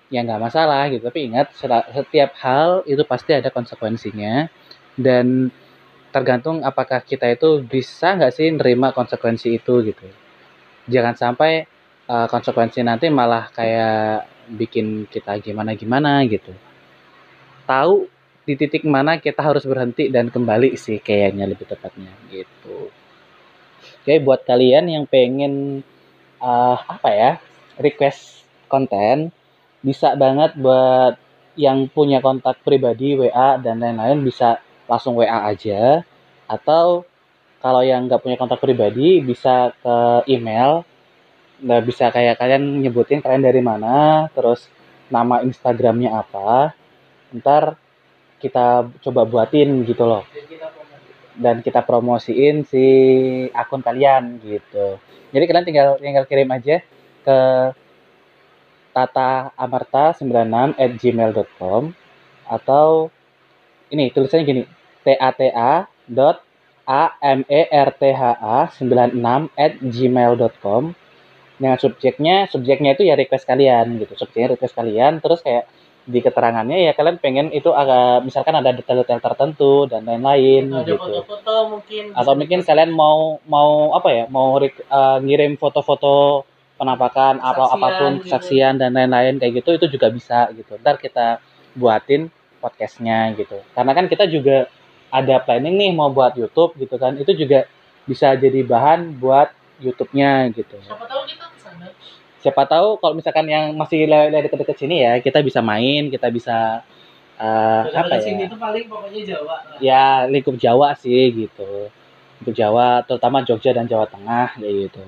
ya nggak masalah gitu. Tapi ingat setiap hal itu pasti ada konsekuensinya. Dan tergantung apakah kita itu bisa nggak sih nerima konsekuensi itu gitu. Jangan sampai uh, konsekuensi nanti malah kayak bikin kita gimana gimana gitu. Tahu di titik mana kita harus berhenti dan kembali sih kayaknya lebih tepatnya gitu. Oke buat kalian yang pengen uh, apa ya request konten bisa banget buat yang punya kontak pribadi WA dan lain-lain bisa langsung WA aja. Atau kalau yang nggak punya kontak pribadi bisa ke email nah bisa kayak kalian nyebutin kalian dari mana terus nama Instagramnya apa ntar kita coba buatin gitu loh Dan kita promosiin si akun kalian gitu. Jadi kalian tinggal tinggal kirim aja ke tata amarta 96 at gmail.com atau ini tulisannya gini tata dot a m e r t h a 96 at gmail.com dengan subjeknya subjeknya itu ya request kalian gitu subjeknya request kalian terus kayak di keterangannya ya kalian pengen itu agak misalkan ada detail-detail tertentu dan lain-lain Atau gitu foto-foto mungkin. atau mungkin kalian mau mau apa ya mau eh, ngirim foto-foto penampakan Kesaksian apa pun gitu. kesaksian dan lain-lain kayak gitu itu juga bisa gitu ntar kita buatin podcastnya gitu karena kan kita juga ada planning nih mau buat YouTube gitu kan itu juga bisa jadi bahan buat YouTube-nya gitu. Siapa tahu kita ke sana. siapa tahu kalau misalkan yang masih lewat deket-deket sini ya kita bisa main kita bisa eh, Kalau apa di sini ya tuh paling pokoknya Jawa lah. ya lingkup Jawa sih gitu. Lingkup Jawa terutama Jogja dan Jawa Tengah kayak gitu.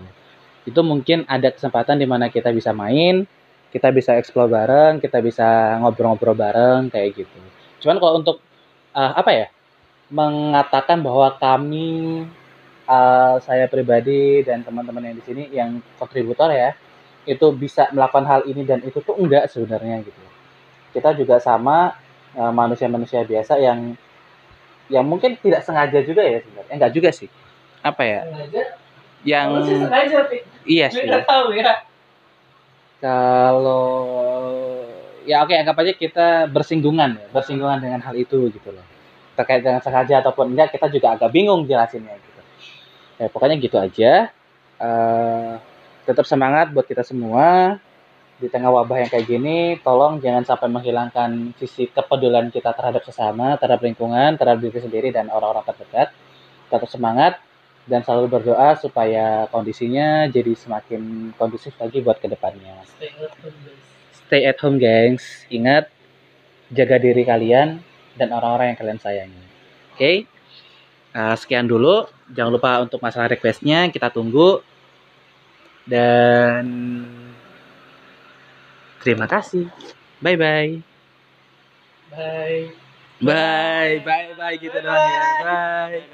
Itu mungkin ada kesempatan di mana kita bisa main kita bisa explore bareng kita bisa ngobrol-ngobrol bareng kayak gitu. Cuman kalau untuk eh, apa ya? Mengatakan bahwa kami eh, saya pribadi dan teman-teman yang di sini yang kontributor ya itu bisa melakukan hal ini dan itu tuh enggak sebenarnya gitu. Kita juga sama eh, manusia-manusia biasa yang yang mungkin tidak sengaja juga ya sebenarnya. Enggak juga sih. Apa ya? Sengaja. yang sih sengaja, iya sih. tahu ya. kalau ya oke anggap aja kita bersinggungan ya bersinggungan dengan hal itu gitu loh. Terkait dengan sengaja ataupun enggak kita juga agak bingung jelasinnya gitu ya pokoknya gitu aja. Eh, tetap semangat buat kita semua. Di tengah wabah yang kayak gini tolong jangan sampai menghilangkan sisi kepedulian kita terhadap sesama terhadap lingkungan terhadap diri sendiri dan orang-orang terdekat. Tetap semangat dan selalu berdoa supaya kondisinya jadi semakin kondusif lagi buat ke depannya. Stay at home, guys. stay at home gengs. Ingat jaga diri kalian dan orang-orang yang kalian sayangi. Oke? Nah, sekian dulu jangan lupa untuk masalah requestnya kita tunggu. Dan terima kasih. Bye bye. Bye. bye bye bye gitu doang ya. Bye